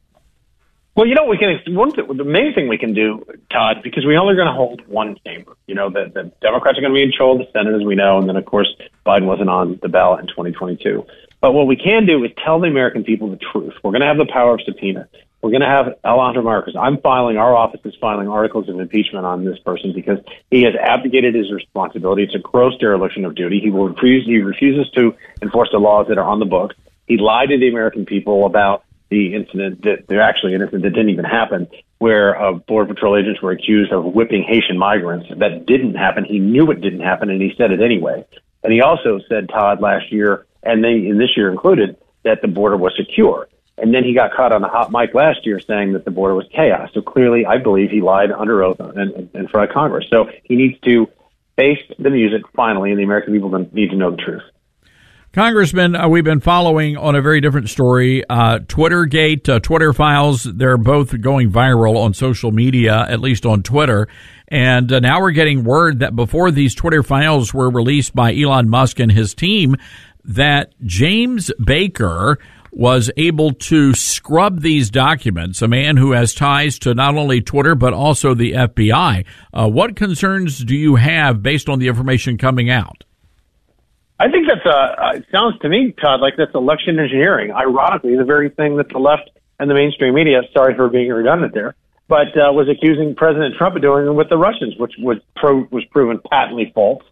Well, you know, we can. One th- the main thing we can do, Todd, because we only are going to hold one chamber. You know, the, the Democrats are going to be in control of the Senate, as we know, and then of course Biden wasn't on the ballot in 2022. But what we can do is tell the American people the truth. We're going to have the power of subpoena. We're going to have Alejandro Mayorkas. I'm filing. Our office is filing articles of impeachment on this person because he has abdicated his responsibility. It's a gross dereliction of duty. He will refuse. He refuses to enforce the laws that are on the books. He lied to the American people about the incident that they're actually an incident that didn't even happen, where uh, border patrol agents were accused of whipping Haitian migrants. That didn't happen. He knew it didn't happen, and he said it anyway. And he also said, Todd, last year, and then this year included, that the border was secure. And then he got caught on a hot mic last year saying that the border was chaos. So clearly, I believe he lied under oath in, in front of Congress. So he needs to face the music finally, and the American people need to know the truth. Congressman, uh, we've been following on a very different story. Uh, Twittergate, uh, Twitter files, they're both going viral on social media, at least on Twitter. And uh, now we're getting word that before these Twitter files were released by Elon Musk and his team, that James Baker was able to scrub these documents, a man who has ties to not only Twitter but also the FBI. Uh, what concerns do you have based on the information coming out? I think that's uh, it sounds to me, Todd, like that's election engineering. Ironically, the very thing that the left and the mainstream media, sorry for being redundant there, but uh, was accusing President Trump of doing with the Russians, which was pro- was proven patently false.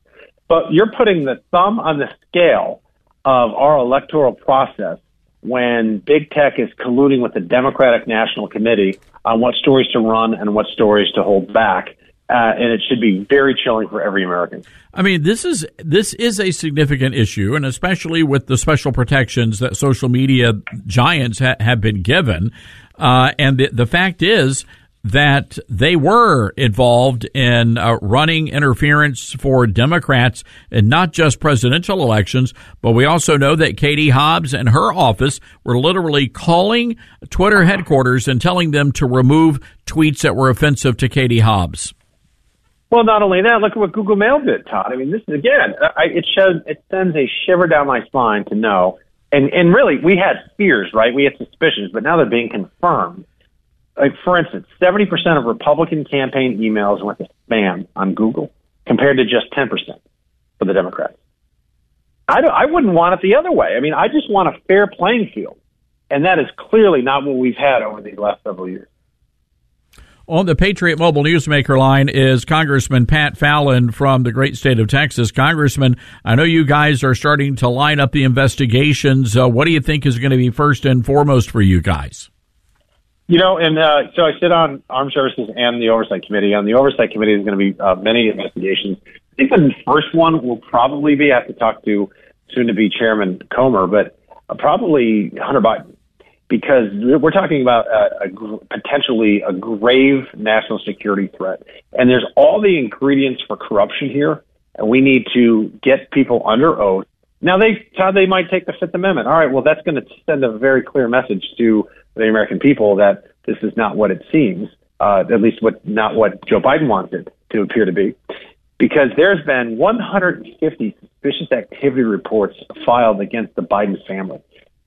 But you're putting the thumb on the scale of our electoral process when big tech is colluding with the Democratic National Committee on what stories to run and what stories to hold back. Uh, and it should be very chilling for every American. I mean, this is this is a significant issue, and especially with the special protections that social media giants ha- have been given. Uh, and the, the fact is that they were involved in uh, running interference for Democrats and not just presidential elections, but we also know that Katie Hobbs and her office were literally calling Twitter headquarters and telling them to remove tweets that were offensive to Katie Hobbs. Well, not only that, look at what Google Mail did, Todd. I mean, this is again, I, it shows, it sends a shiver down my spine to know. And and really, we had fears, right? We had suspicions, but now they're being confirmed. Like for instance, seventy percent of Republican campaign emails went to spam on Google, compared to just ten percent for the Democrats. I don't, I wouldn't want it the other way. I mean, I just want a fair playing field, and that is clearly not what we've had over these last several years. On the Patriot Mobile Newsmaker line is Congressman Pat Fallon from the great state of Texas. Congressman, I know you guys are starting to line up the investigations. Uh, what do you think is going to be first and foremost for you guys? You know, and uh, so I sit on Armed Services and the Oversight Committee. On the Oversight Committee, there's going to be uh, many investigations. I think the first one will probably be I have to talk to soon to be Chairman Comer, but uh, probably Hunter Biden because we're talking about a, a, potentially a grave national security threat. And there's all the ingredients for corruption here, and we need to get people under oath. Now, they Todd, they might take the Fifth Amendment. All right, well, that's going to send a very clear message to the American people that this is not what it seems, uh, at least what not what Joe Biden wants it to appear to be. Because there's been 150 suspicious activity reports filed against the Biden family.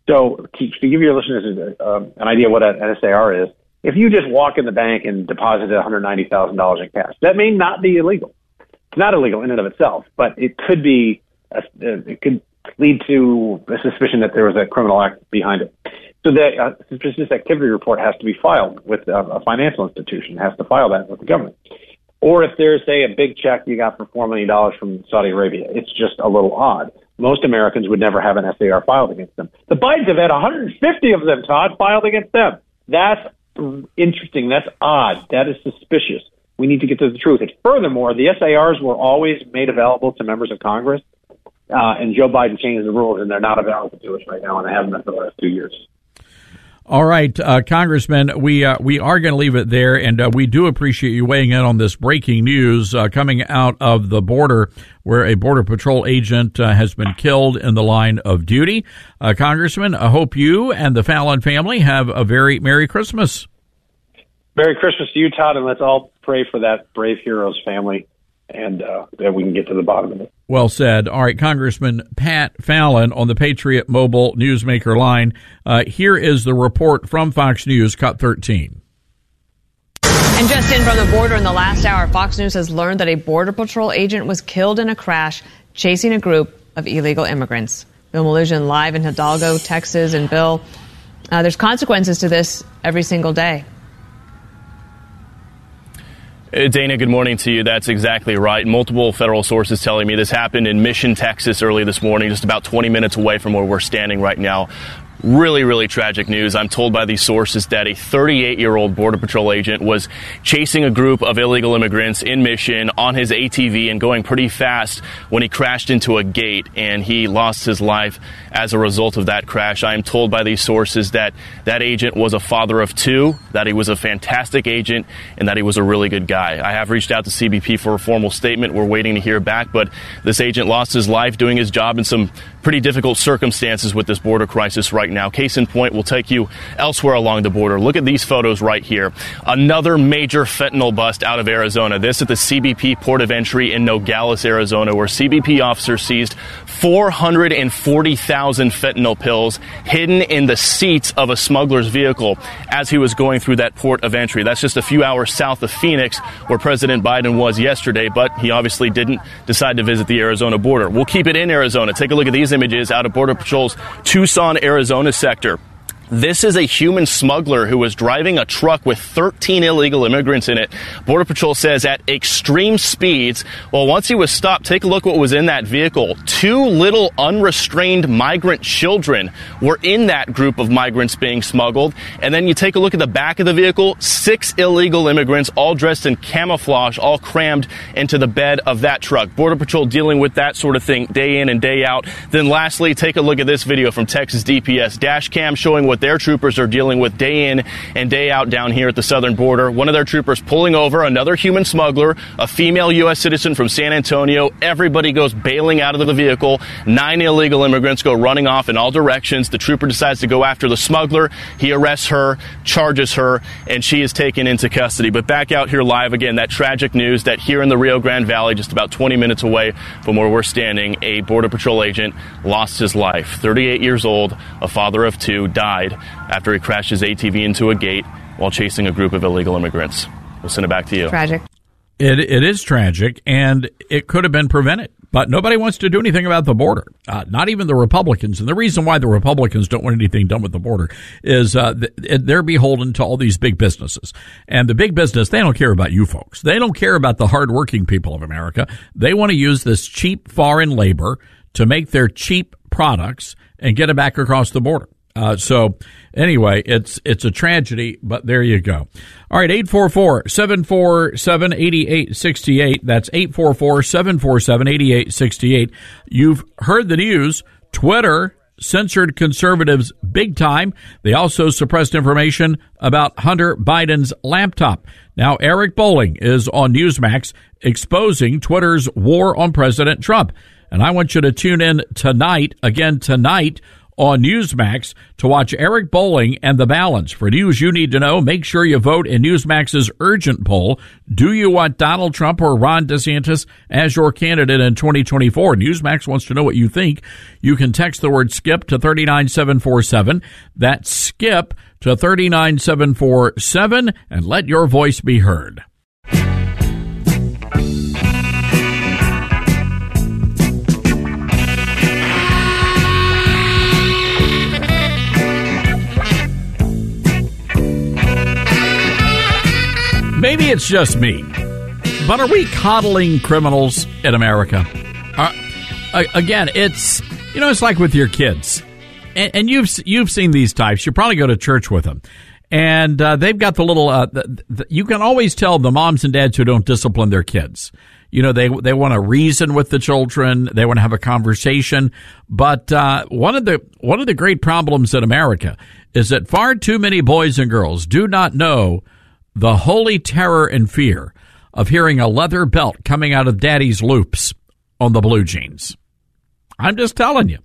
So to, give your listeners um, an idea what an SAR is, if you just walk in the bank and deposit $190,000 in cash, that may not be illegal. It's not illegal in and of itself, but it could be, a, it could lead to a suspicion that there was a criminal act behind it. So the uh, suspicious activity report has to be filed with uh, a financial institution, has to file that with the government. Or if there's, say, a big check you got for $4 million from Saudi Arabia, it's just a little odd most Americans would never have an SAR filed against them. The Bidens have had 150 of them, Todd, filed against them. That's interesting. That's odd. That is suspicious. We need to get to the truth. And furthermore, the SARs were always made available to members of Congress, uh, and Joe Biden changed the rules, and they're not available to us right now, and they haven't been for the last two years. All right, uh, Congressman, we uh, we are going to leave it there, and uh, we do appreciate you weighing in on this breaking news uh, coming out of the border, where a border patrol agent uh, has been killed in the line of duty. Uh, Congressman, I hope you and the Fallon family have a very merry Christmas. Merry Christmas to you, Todd, and let's all pray for that brave hero's family and that we can get to the bottom of it. Well said. All right, Congressman Pat Fallon on the Patriot Mobile Newsmaker line. Uh, here is the report from Fox News, Cut 13. And just in from the border in the last hour, Fox News has learned that a Border Patrol agent was killed in a crash chasing a group of illegal immigrants. Bill Melugin live in Hidalgo, Texas. And Bill, uh, there's consequences to this every single day. Uh, Dana, good morning to you. That's exactly right. Multiple federal sources telling me this happened in Mission, Texas early this morning, just about 20 minutes away from where we're standing right now. Really, really tragic news. I'm told by these sources that a 38 year old Border Patrol agent was chasing a group of illegal immigrants in Mission on his ATV and going pretty fast when he crashed into a gate and he lost his life as a result of that crash. I am told by these sources that that agent was a father of two, that he was a fantastic agent, and that he was a really good guy. I have reached out to CBP for a formal statement. We're waiting to hear back, but this agent lost his life doing his job in some pretty difficult circumstances with this border crisis right now. Case in point, we'll take you elsewhere along the border. Look at these photos right here. Another major fentanyl bust out of Arizona. This at the CBP port of entry in Nogales, Arizona, where CBP officers seized 440,000 fentanyl pills hidden in the seats of a smuggler's vehicle as he was going through that port of entry. That's just a few hours south of Phoenix, where President Biden was yesterday, but he obviously didn't decide to visit the Arizona border. We'll keep it in Arizona. Take a look at these images out of Border Patrol's Tucson, Arizona sector. This is a human smuggler who was driving a truck with 13 illegal immigrants in it. Border Patrol says at extreme speeds. Well, once he was stopped, take a look what was in that vehicle. Two little unrestrained migrant children were in that group of migrants being smuggled. And then you take a look at the back of the vehicle, six illegal immigrants all dressed in camouflage, all crammed into the bed of that truck. Border Patrol dealing with that sort of thing day in and day out. Then lastly, take a look at this video from Texas DPS dash cam showing what their troopers are dealing with day in and day out down here at the southern border. One of their troopers pulling over another human smuggler, a female U.S. citizen from San Antonio. Everybody goes bailing out of the vehicle. Nine illegal immigrants go running off in all directions. The trooper decides to go after the smuggler. He arrests her, charges her, and she is taken into custody. But back out here live again, that tragic news that here in the Rio Grande Valley, just about 20 minutes away from where we're standing, a Border Patrol agent lost his life. 38 years old, a father of two, died after he crashed his ATV into a gate while chasing a group of illegal immigrants. We'll send it back to you. Tragic. It, it is tragic, and it could have been prevented. But nobody wants to do anything about the border, uh, not even the Republicans. And the reason why the Republicans don't want anything done with the border is uh, th- they're beholden to all these big businesses. And the big business, they don't care about you folks. They don't care about the hardworking people of America. They want to use this cheap foreign labor to make their cheap products and get it back across the border. Uh, so anyway, it's it's a tragedy, but there you go. All right, 844-747-8868. That's 844-747-8868. You've heard the news. Twitter censored conservatives big time. They also suppressed information about Hunter Biden's laptop. Now, Eric Bolling is on Newsmax exposing Twitter's war on President Trump. And I want you to tune in tonight, again tonight, on Newsmax to watch Eric Bolling and the balance. For news you need to know, make sure you vote in Newsmax's urgent poll. Do you want Donald Trump or Ron DeSantis as your candidate in 2024? Newsmax wants to know what you think. You can text the word skip to 39747. That's skip to 39747 and let your voice be heard. Maybe it's just me, but are we coddling criminals in America? Uh, again, it's you know it's like with your kids, and, and, you've you've seen these types. You probably go to church with them, and uh, they've got the little. Uh, the, the, you can always tell the moms and dads who don't discipline their kids. You know they they want to reason with the children. They want to have a conversation. But uh, one of the one of the great problems in America is that far too many boys and girls do not know the holy terror and fear of hearing a leather belt coming out of daddy's loops on the blue jeans. I'm just telling you.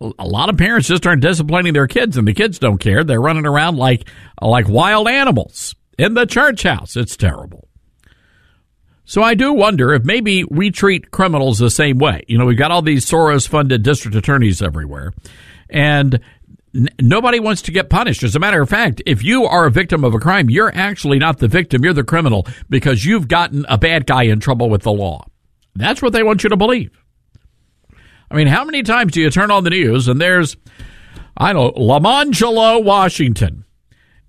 A lot of parents just aren't disciplining their kids and the kids don't care. They're running around like like wild animals in the church house. It's terrible. So I do wonder if maybe we treat criminals the same way. You know, we've got all these Soros funded district attorneys everywhere. And Nobody wants to get punished. As a matter of fact, if you are a victim of a crime, you're actually not the victim, you're the criminal because you've gotten a bad guy in trouble with the law. That's what they want you to believe. I mean, how many times do you turn on the news and there's, I don't know, Lamangelo, Washington.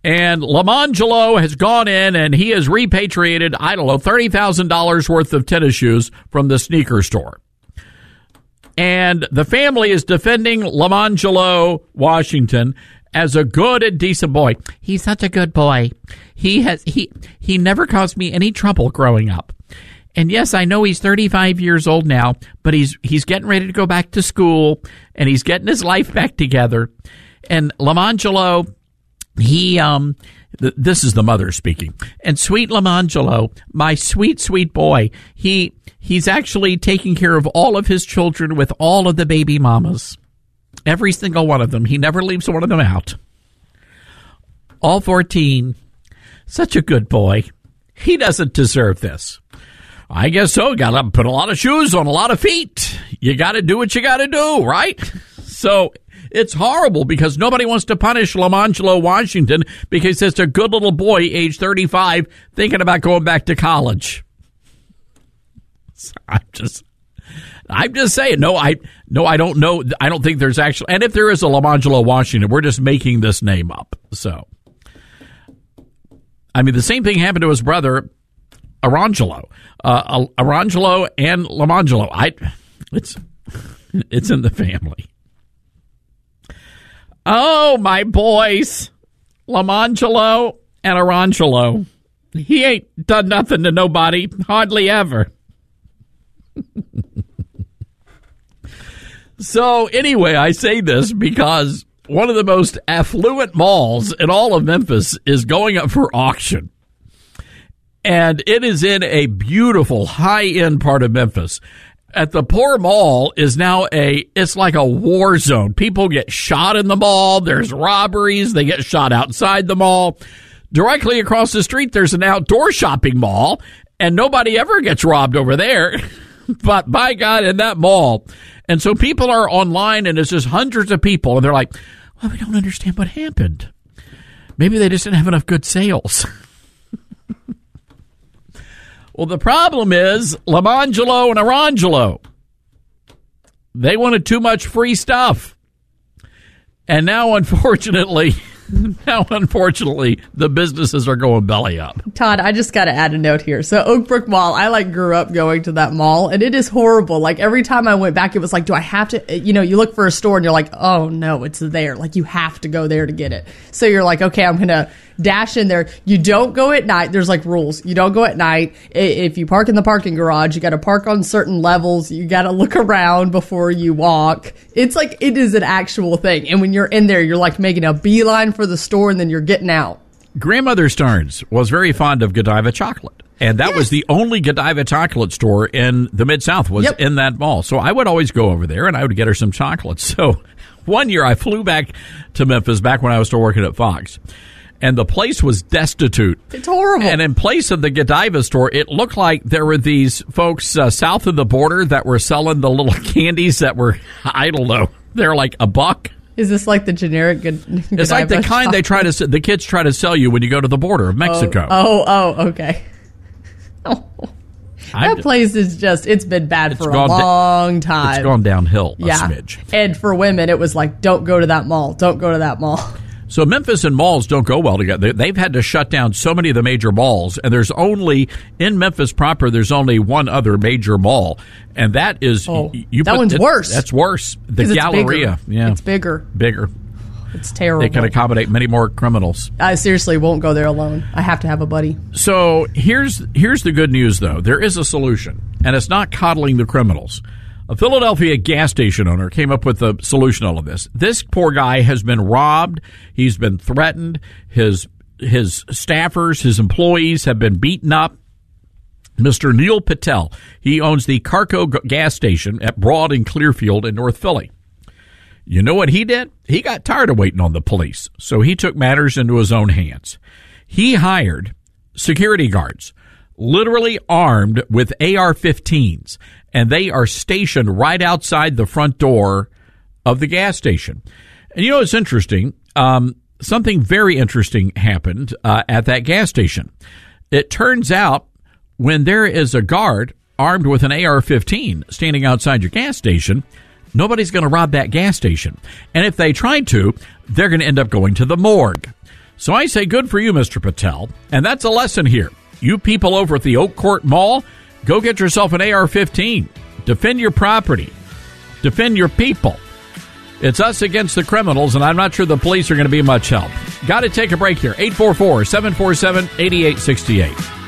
And Lamangelo has gone in and he has repatriated, I don't know, $30,000 worth of tennis shoes from the sneaker store and the family is defending Lamangelo, Washington, as a good and decent boy. He's such a good boy. He has he he never caused me any trouble growing up. And yes, I know he's 35 years old now, but he's he's getting ready to go back to school and he's getting his life back together. And Lamangelo, he um this is the mother speaking. And sweet Lamangelo, my sweet sweet boy, he he's actually taking care of all of his children with all of the baby mamas. Every single one of them. He never leaves one of them out. All 14. Such a good boy. He doesn't deserve this. I guess so. Got to put a lot of shoes on a lot of feet. You got to do what you got to do, right? So it's horrible because nobody wants to punish Lamangelo Washington because it's a good little boy, age 35, thinking about going back to college. I'm just, I'm just saying. No, I, no, I don't know. I don't think there's actually, and if there is a Lamangelo Washington, we're just making this name up. So, I mean, the same thing happened to his brother, Arangelo, uh, Arangelo and Lamangelo. I, it's, it's in the family. Oh, my boys, Lamangelo and Arangelo. He ain't done nothing to nobody, hardly ever. so, anyway, I say this because one of the most affluent malls in all of Memphis is going up for auction. And it is in a beautiful high end part of Memphis at the poor mall is now a it's like a war zone. People get shot in the mall, there's robberies, they get shot outside the mall. Directly across the street there's an outdoor shopping mall and nobody ever gets robbed over there. but by God in that mall. And so people are online and it's just hundreds of people and they're like, "Well, we don't understand what happened." Maybe they just didn't have enough good sales. Well, the problem is Lamangelo and Arangelo. They wanted too much free stuff. And now, unfortunately, now, unfortunately, the businesses are going belly up. Todd, I just got to add a note here. So Oak Court Mall, I like grew up going to that mall and it is horrible. Like every time I went back, it was like, do I have to, you know, you look for a store and you're like, oh no, it's there. Like you have to go there to get it. So you're like, okay, I'm to dash in there. You don't go at night. There's like rules. You don't go at night. If you park in the parking garage, you got to park on certain levels. You got to look around before you walk. It's like, it is an actual thing. And when you're in there, you're like making a beeline for the store and then you're getting out. Grandmother Starnes was very fond of Godiva chocolate. And that yes. was the only Godiva chocolate store in the Mid South was yep. in that mall. So I would always go over there and I would get her some chocolate. So one year I flew back to Memphis back when I was still working at Fox. And the place was destitute. It's horrible. And in place of the Godiva store, it looked like there were these folks uh, south of the border that were selling the little candies that were, I don't know, they're like a buck is this like the generic good? It's like the kind they try to the kids try to sell you when you go to the border of Mexico. Oh, oh, oh okay. Oh. That place is just, it's been bad for a long da- time. It's gone downhill a yeah. smidge. And for women, it was like, don't go to that mall. Don't go to that mall. So Memphis and malls don't go well together. They've had to shut down so many of the major malls, and there's only in Memphis proper. There's only one other major mall, and that is oh, you. That put, one's it, worse. That's worse. The Galleria. It's yeah, it's bigger. Bigger. It's terrible. They can accommodate many more criminals. I seriously won't go there alone. I have to have a buddy. So here's here's the good news though. There is a solution, and it's not coddling the criminals. A Philadelphia gas station owner came up with a solution to all of this. This poor guy has been robbed. He's been threatened. His his staffers, his employees have been beaten up. Mr. Neil Patel, he owns the Carco gas station at Broad and Clearfield in North Philly. You know what he did? He got tired of waiting on the police, so he took matters into his own hands. He hired security guards, literally armed with AR 15s and they are stationed right outside the front door of the gas station. And you know, it's interesting. Um, something very interesting happened uh, at that gas station. It turns out when there is a guard armed with an AR 15 standing outside your gas station, nobody's going to rob that gas station. And if they try to, they're going to end up going to the morgue. So I say, good for you, Mr. Patel. And that's a lesson here. You people over at the Oak Court Mall, Go get yourself an AR 15. Defend your property, defend your people. It's us against the criminals, and I'm not sure the police are going to be much help. Got to take a break here. 844 747 8868.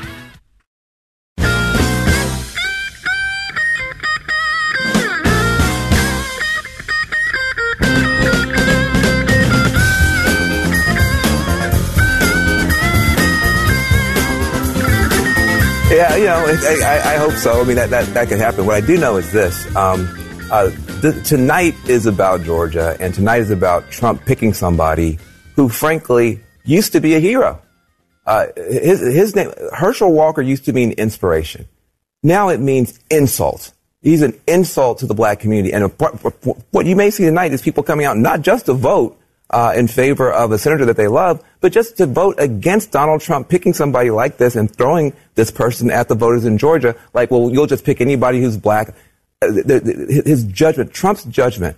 Yeah, you know, I, I, hope so. I mean, that, that, that could happen. What I do know is this. Um, Uh, th- tonight is about Georgia, and tonight is about Trump picking somebody who, frankly, used to be a hero. Uh, his, his name, Herschel Walker used to mean inspiration. Now it means insult. He's an insult to the black community. And what you may see tonight is people coming out not just to vote uh, in favor of a senator that they love, but just to vote against Donald Trump picking somebody like this and throwing this person at the voters in Georgia, like, well, you'll just pick anybody who's black. Uh, his judgment, Trump's judgment,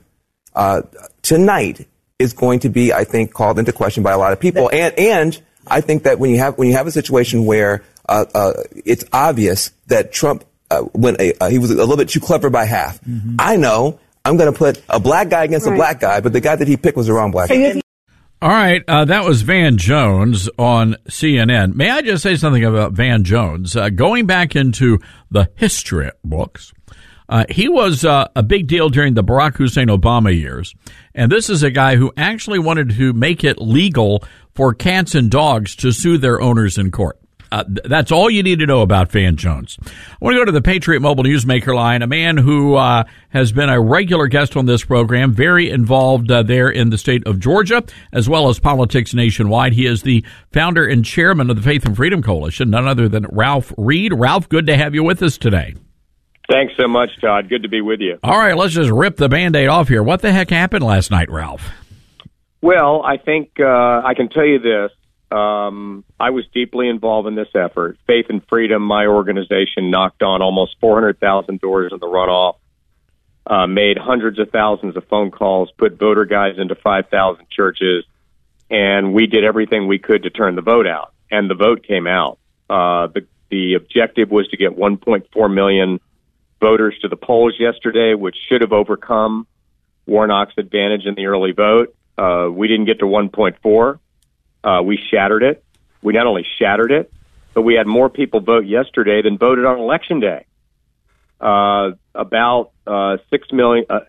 uh, tonight is going to be, I think, called into question by a lot of people. And, and I think that when you have, when you have a situation where, uh, uh, it's obvious that Trump, uh, when a, he was a little bit too clever by half. Mm-hmm. I know I'm going to put a black guy against right. a black guy, but the guy that he picked was the wrong black guy. All right, uh, that was Van Jones on CNN. May I just say something about Van Jones? Uh, going back into the history books, uh, he was uh, a big deal during the Barack Hussein Obama years. And this is a guy who actually wanted to make it legal for cats and dogs to sue their owners in court. Uh, that's all you need to know about Van Jones. I want to go to the Patriot Mobile Newsmaker line, a man who uh, has been a regular guest on this program, very involved uh, there in the state of Georgia, as well as politics nationwide. He is the founder and chairman of the Faith and Freedom Coalition, none other than Ralph Reed. Ralph, good to have you with us today. Thanks so much, Todd. Good to be with you. All right, let's just rip the band aid off here. What the heck happened last night, Ralph? Well, I think uh, I can tell you this. Um, I was deeply involved in this effort. Faith and Freedom, my organization, knocked on almost 400,000 doors in the runoff, uh, made hundreds of thousands of phone calls, put voter guides into 5,000 churches, and we did everything we could to turn the vote out. And the vote came out. Uh, the, the objective was to get 1.4 million voters to the polls yesterday, which should have overcome Warnock's advantage in the early vote. Uh, we didn't get to 1.4. Uh, we shattered it. We not only shattered it, but we had more people vote yesterday than voted on election day. Uh, about uh, six million, uh,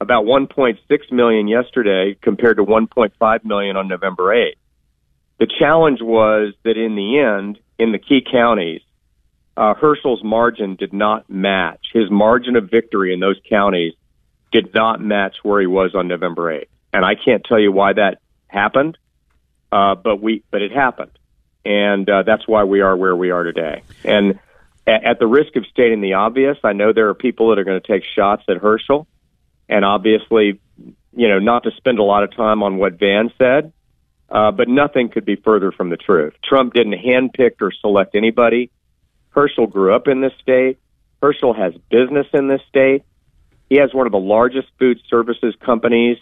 about 1.6 million yesterday compared to 1.5 million on November 8th. The challenge was that in the end, in the key counties, uh, Herschel's margin did not match. His margin of victory in those counties did not match where he was on November 8th. And I can't tell you why that happened. Uh, but we, but it happened, and uh, that's why we are where we are today. And at, at the risk of stating the obvious, I know there are people that are going to take shots at Herschel, and obviously, you know, not to spend a lot of time on what Van said, uh, but nothing could be further from the truth. Trump didn't handpick or select anybody. Herschel grew up in this state. Herschel has business in this state. He has one of the largest food services companies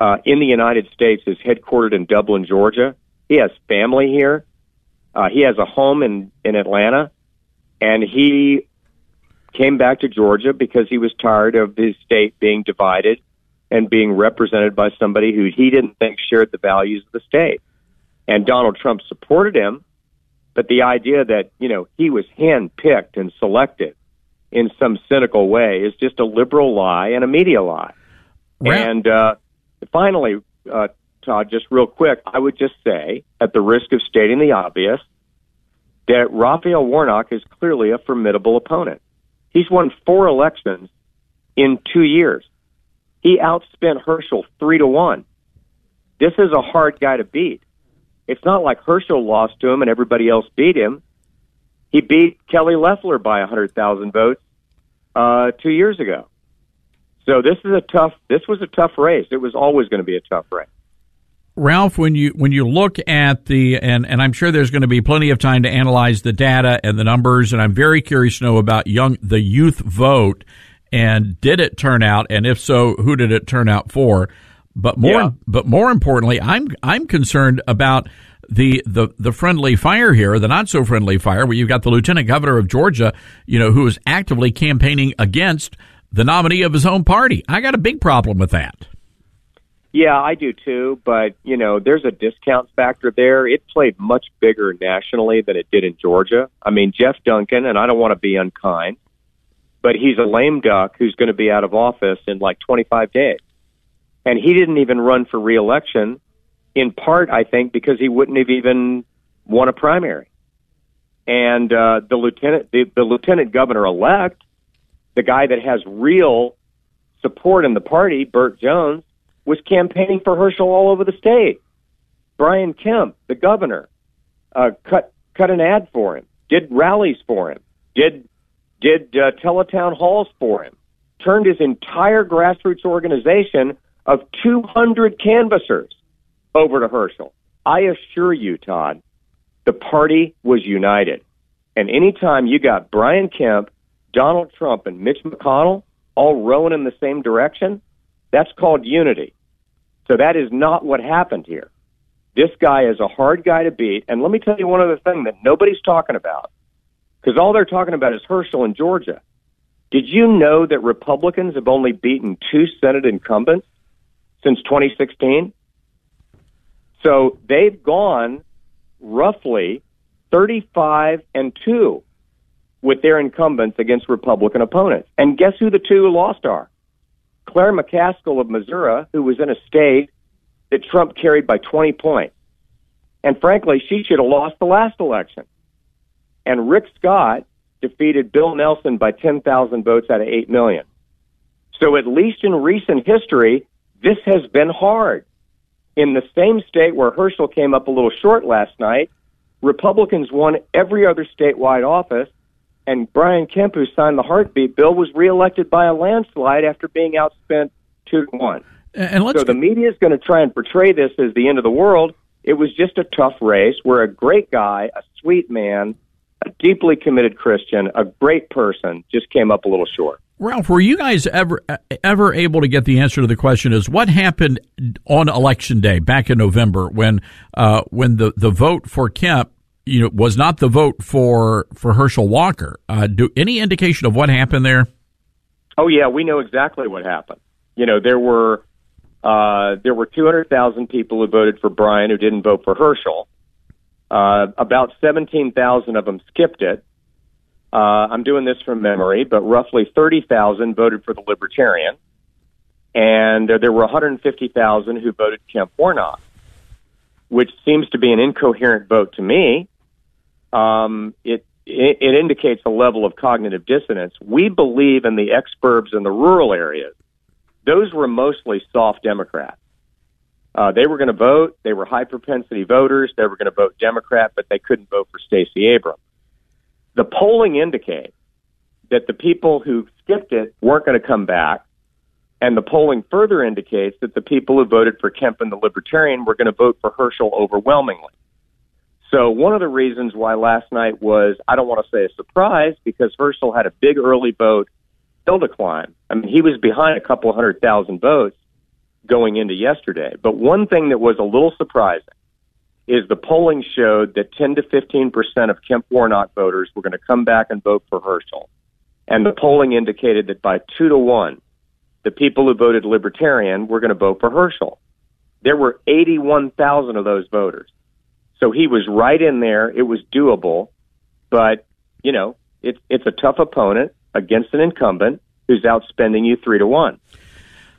uh, in the United States is headquartered in Dublin, Georgia. He has family here. Uh, he has a home in, in Atlanta. And he came back to Georgia because he was tired of his state being divided and being represented by somebody who he didn't think shared the values of the state. And Donald Trump supported him, but the idea that, you know, he was handpicked and selected in some cynical way is just a liberal lie and a media lie. Right. And uh, finally, uh, Todd, just real quick, I would just say, at the risk of stating the obvious, that Raphael Warnock is clearly a formidable opponent. He's won four elections in two years. He outspent Herschel three to one. This is a hard guy to beat. It's not like Herschel lost to him and everybody else beat him. He beat Kelly Loeffler by 100,000 votes uh, two years ago. So this is a tough. This was a tough race. It was always going to be a tough race. Ralph, when you when you look at the and and I'm sure there's going to be plenty of time to analyze the data and the numbers, and I'm very curious to know about young the youth vote and did it turn out, and if so, who did it turn out for? But more yeah. but more importantly, I'm I'm concerned about the, the the friendly fire here, the not so friendly fire, where you've got the lieutenant governor of Georgia, you know, who is actively campaigning against the nominee of his own party. I got a big problem with that. Yeah, I do too, but you know, there's a discount factor there. It played much bigger nationally than it did in Georgia. I mean, Jeff Duncan, and I don't want to be unkind, but he's a lame duck who's going to be out of office in like 25 days. And he didn't even run for reelection in part, I think, because he wouldn't have even won a primary. And uh, the lieutenant, the, the lieutenant governor elect the guy that has real support in the party, Burt Jones, was campaigning for Herschel all over the state. Brian Kemp, the governor, uh, cut cut an ad for him, did rallies for him, did did uh, teletown halls for him, turned his entire grassroots organization of 200 canvassers over to Herschel. I assure you, Todd, the party was united. And anytime you got Brian Kemp, Donald Trump, and Mitch McConnell all rowing in the same direction, that's called unity. So that is not what happened here. This guy is a hard guy to beat. And let me tell you one other thing that nobody's talking about, because all they're talking about is Herschel in Georgia. Did you know that Republicans have only beaten two Senate incumbents since 2016? So they've gone roughly 35 and 2 with their incumbents against Republican opponents. And guess who the two lost are? Claire McCaskill of Missouri, who was in a state that Trump carried by 20 points. And frankly, she should have lost the last election. And Rick Scott defeated Bill Nelson by 10,000 votes out of 8 million. So at least in recent history, this has been hard. In the same state where Herschel came up a little short last night, Republicans won every other statewide office, and Brian Kemp, who signed the heartbeat bill, was reelected by a landslide after being outspent two to one. And let's so the media is going to try and portray this as the end of the world. It was just a tough race where a great guy, a sweet man, a deeply committed Christian, a great person, just came up a little short. Ralph, were you guys ever ever able to get the answer to the question? Is what happened on election day back in November when uh, when the, the vote for Kemp you know was not the vote for for Herschel Walker? Uh, do any indication of what happened there? Oh yeah, we know exactly what happened. You know there were uh, there were two hundred thousand people who voted for Brian who didn't vote for Herschel. Uh, about seventeen thousand of them skipped it uh, I'm doing this from memory, but roughly 30,000 voted for the Libertarian, and uh, there were 150,000 who voted Kemp Warnock, which seems to be an incoherent vote to me. Um, it, it it indicates a level of cognitive dissonance. We believe in the exurbs in the rural areas; those were mostly soft Democrats. Uh, they were going to vote. They were high propensity voters. They were going to vote Democrat, but they couldn't vote for Stacey Abrams. The polling indicates that the people who skipped it weren't going to come back. And the polling further indicates that the people who voted for Kemp and the Libertarian were going to vote for Herschel overwhelmingly. So one of the reasons why last night was, I don't want to say a surprise, because Herschel had a big early vote still to climb. I mean, he was behind a couple hundred thousand votes going into yesterday. But one thing that was a little surprising is the polling showed that 10 to 15 percent of Kemp Warnock voters were going to come back and vote for Herschel. And the polling indicated that by two to one, the people who voted Libertarian were going to vote for Herschel. There were 81,000 of those voters. So he was right in there. It was doable. But, you know, it's, it's a tough opponent against an incumbent who's outspending you three to one.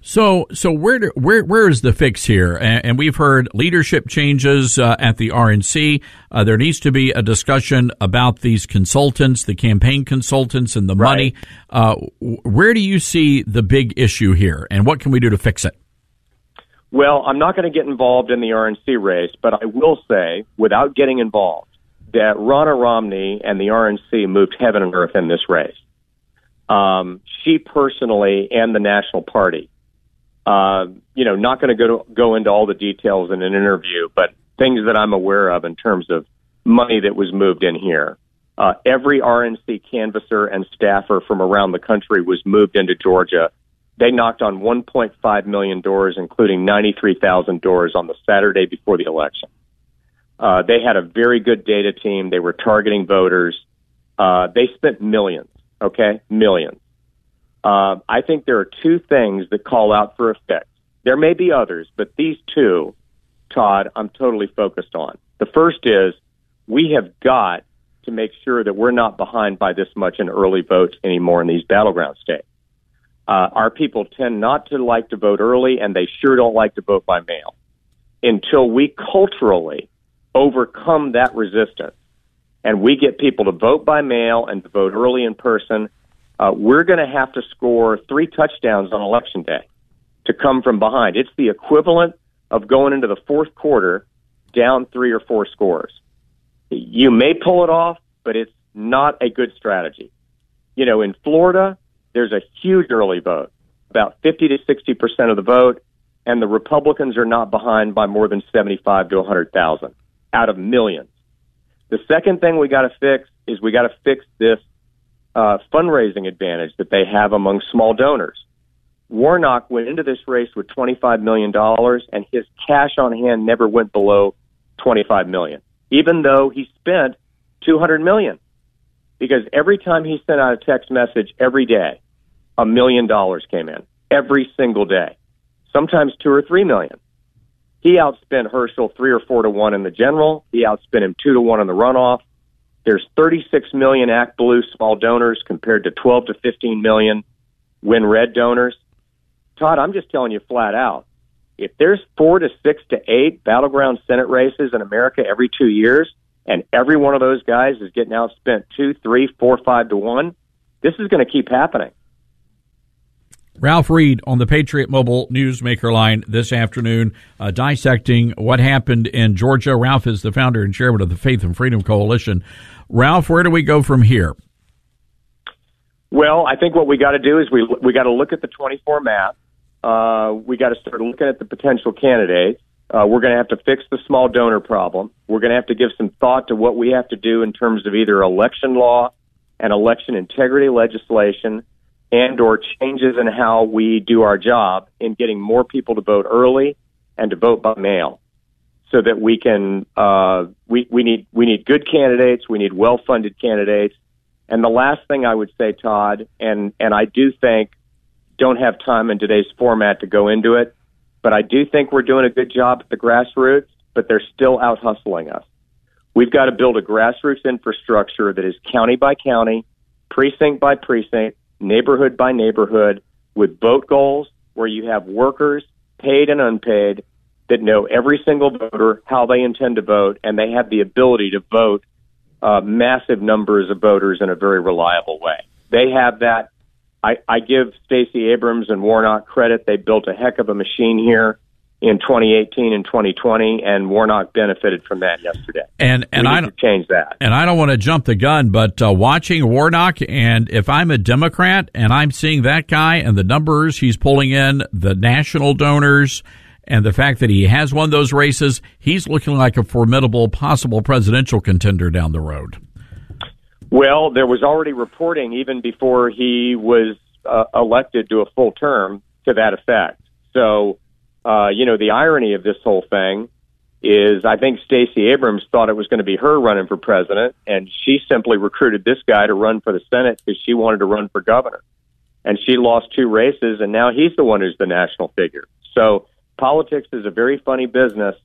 So, so where do, where where is the fix here? And, and we've heard leadership changes uh, at the RNC. Uh, there needs to be a discussion about these consultants, the campaign consultants, and the Right. money. Uh, where do you see the big issue here, and what can we do to fix it? Well, I'm not going to get involved in the RNC race, but I will say, without getting involved, that Ronna Romney and the RNC moved heaven and earth in this race. Um, she personally and the National Party, uh, you know, not going to go go into all the details in an interview, but things that I'm aware of in terms of money that was moved in here. Uh, every RNC canvasser and staffer from around the country was moved into Georgia. They knocked on 1.5 million doors, including 93,000 doors on the Saturday before the election. Uh, they had a very good data team. They were targeting voters. Uh, they spent millions, okay? Millions. Uh, I think there are two things that call out for fix. There may be others, but these two, Todd, I'm totally focused on. The first is we have got to make sure that we're not behind by this much in early votes anymore in these battleground states. Uh, our people tend not to like to vote early, and they sure don't like to vote by mail. Until we culturally overcome that resistance and we get people to vote by mail and to vote early in person, Uh, we're going to have to score three touchdowns on election day to come from behind. It's the equivalent of going into the fourth quarter down three or four scores. You may pull it off, but it's not a good strategy. You know, in Florida, there's a huge early vote, about 50 to 60 percent of the vote, and the Republicans are not behind by more than 75 to 100,000 out of millions. The second thing we got to fix is we got to fix this uh, fundraising advantage that they have among small donors. Warnock went into this race with $25 million, and his cash on hand never went below 25 million, even though he spent 200 million. Because every time he sent out a text message every day, a million dollars came in every single day, sometimes two or three million. He outspent Herschel three or four to one in the general. He outspent him two to one in the runoff. There's 36 million ActBlue small donors compared to 12 to 15 million WinRed donors. Todd, I'm just telling you flat out. If there's four to six to eight battleground Senate races in America every two years, and every one of those guys is getting outspent two, three, four, five to one, this is going to keep happening. Ralph Reed on the Patriot Mobile Newsmaker line this afternoon, uh, dissecting what happened in Georgia. Ralph is the founder and chairman of the Faith and Freedom Coalition. Ralph, where do we go from here? Well, I think what we got to do is we we got to look at the 24 map. Uh, we got to start looking at the potential candidates. Uh, we're going to have to fix the small donor problem. We're going to have to give some thought to what we have to do in terms of either election law and election integrity legislation and or changes in how we do our job in getting more people to vote early and to vote by mail so that we can uh, we, we need we need good candidates we need well funded candidates. And the last thing I would say Todd and and I do think don't have time in today's format to go into it but I do think we're doing a good job at the grassroots but they're still out hustling us. We've got to build a grassroots infrastructure that is county by county precinct by precinct neighborhood by neighborhood with vote goals where you have workers, paid and unpaid, that know every single voter, how they intend to vote, and they have the ability to vote uh, massive numbers of voters in a very reliable way. They have that. I, I give Stacey Abrams and Warnock credit. They built a heck of a machine here in 2018 and 2020, and Warnock benefited from that yesterday. And and I to change that. And I don't want to jump the gun, but uh, watching Warnock, and if I'm a Democrat and I'm seeing that guy and the numbers he's pulling in, the national donors, and the fact that he has won those races, he's looking like a formidable possible presidential contender down the road. Well, there was already reporting even before he was uh, elected to a full term to that effect. So uh, you know, the irony of this whole thing is I think Stacey Abrams thought it was going to be her running for president, and she simply recruited this guy to run for the Senate because she wanted to run for governor. And she lost two races, and now he's the one who's the national figure. So politics is a very funny business.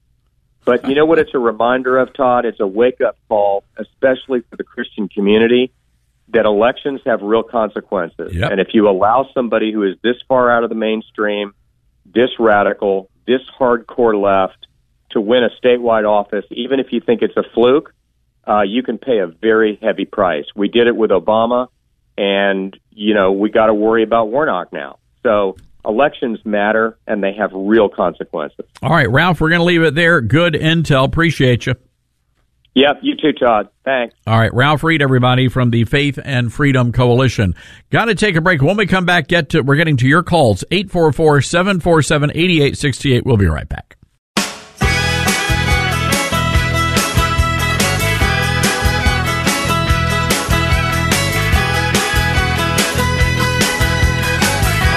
But you know what it's a reminder of, Todd? It's a wake up call, especially for the Christian community, that elections have real consequences. Yep. And if you allow somebody who is this far out of the mainstream, this radical, this hardcore left to win a statewide office, even if you think it's a fluke, uh, you can pay a very heavy price. We did it with Obama, and you know we got to worry about Warnock now. So elections matter, and they have real consequences. All right, Ralph, we're going to leave it there. Good intel. Appreciate you. Yep, you too, Todd. Thanks. All right, Ralph Reed, everybody from the Faith and Freedom Coalition. Got to take a break. When we come back, get to we're getting to your calls 844-747-8868. We'll be right back.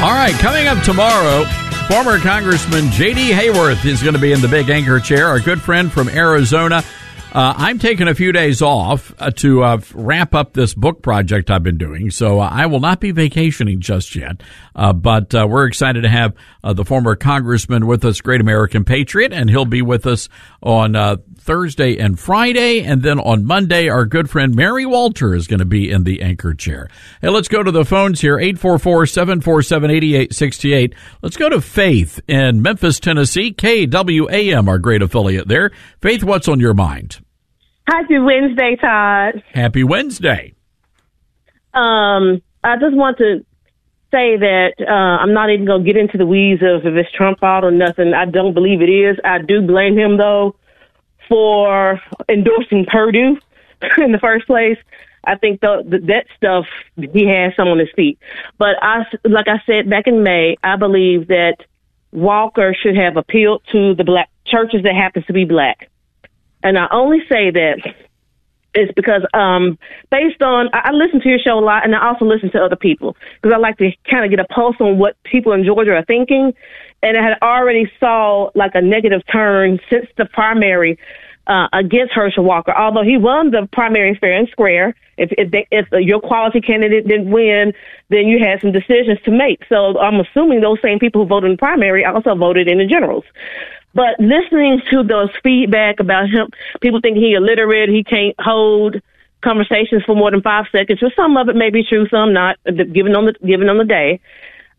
All right, coming up tomorrow, former Congressman J.D. Hayworth is going to be in the big anchor chair. Our good friend from Arizona. Uh, I'm taking a few days off uh, to uh, wrap up this book project I've been doing, so uh, I will not be vacationing just yet. Uh, but uh, we're excited to have the former congressman with us, Great American Patriot, and he'll be with us on Thursday and Friday, and then on Monday, our good friend Mary Walter is going to be in the anchor chair. Hey, let's go to the phones here 844 747 8868. Let's go to Faith in Memphis, Tennessee. KWAM, our great affiliate there. Faith, what's on your mind? Happy Wednesday, Todd. Happy Wednesday. Um, I just want to say that uh, I'm not even going to get into the weeds of if it's Trump fault or nothing. I don't believe it is. I do blame him though for endorsing Perdue in the first place. I think the, the, that stuff he has some on his feet. But I, like I said back in May, I believe that Walker should have appealed to the black churches that happens to be black. And I only say that is because um based on I, I listen to your show a lot and I also listen to other people because I like to kind of get a pulse on what people in Georgia are thinking and I had already saw like a negative turn since the primary uh, against Herschel Walker. Although he won the primary fair and square, if if, they, if your quality candidate didn't win, then you had some decisions to make. So I'm assuming those same people who voted in the primary also voted in the generals. But listening to those feedback about him, people think he illiterate, he can't hold conversations for more than five seconds. Well, some of it may be true, some not, given on the given on the day.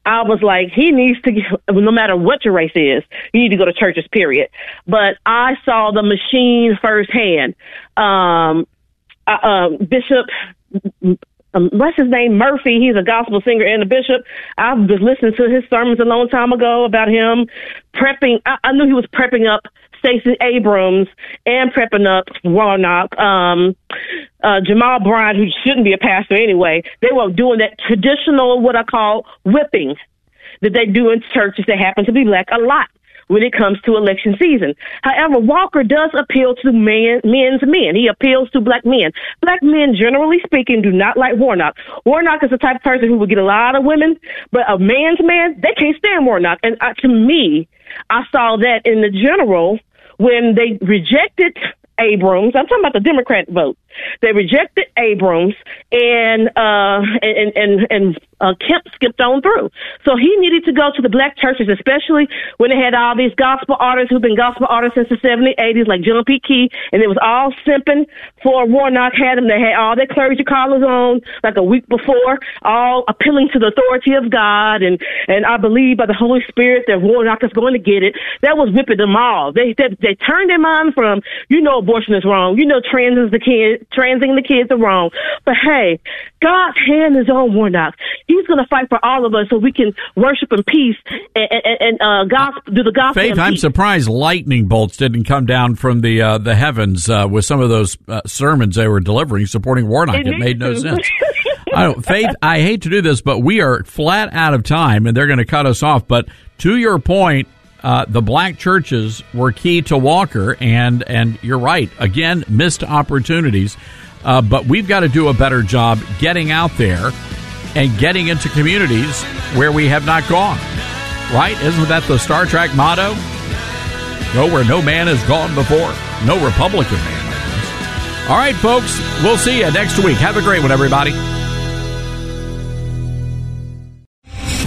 I was like, he needs to, no matter what your race is, you need to go to churches, period. But I saw the machine firsthand. Um, uh, uh, Bishop um, what's his name? Murphy. He's a gospel singer and a bishop. I was listening to his sermons a long time ago about him prepping. I, I knew he was prepping up Stacey Abrams and prepping up Warnock, um, uh, Jamal Bryant, who shouldn't be a pastor anyway. They were doing that traditional, what I call whipping that they do in churches that happen to be black a lot when it comes to election season. However, Walker does appeal to men, men's men. He appeals to black men. Black men, generally speaking, do not like Warnock. Warnock is the type of person who will get a lot of women, but a man's man, they can't stand Warnock. And uh, to me, I saw that in the general when they rejected Abrams. I'm talking about the Democrat vote. They rejected Abrams, and uh, and and and uh, Kemp skipped on through. So he needed to go to the black churches, especially when they had all these gospel artists who've been gospel artists since the 70s, 80s, like John P. Kee, and it was all simping for Warnock had them. They had all their clergy collars on like a week before, all appealing to the authority of God, and and I believe by the Holy Spirit that Warnock is going to get it. That was whipping them all. They they, they turned their mind from you know abortion is wrong, you know trans is the kid, transing the kids are wrong, but hey, God's hand is on Warnock. He's going to fight for all of us so we can worship in peace and, and, and uh, gospel, do the gospel. Faith, I'm surprised lightning bolts didn't come down from the uh, the heavens uh, with some of those uh, sermons they were delivering supporting Warnock. It, it made no sense. I don't, Faith, I hate to do this, but we are flat out of time, and they're going to cut us off. But to your point, uh, the black churches were key to Walker, and and you're right. Again, missed opportunities. Uh, but we've got to do a better job getting out there and getting into communities where we have not gone. Right? Isn't that the Star Trek motto? Go where no man has gone before. No Republican man. All right, folks. We'll see you next week. Have a great one, everybody.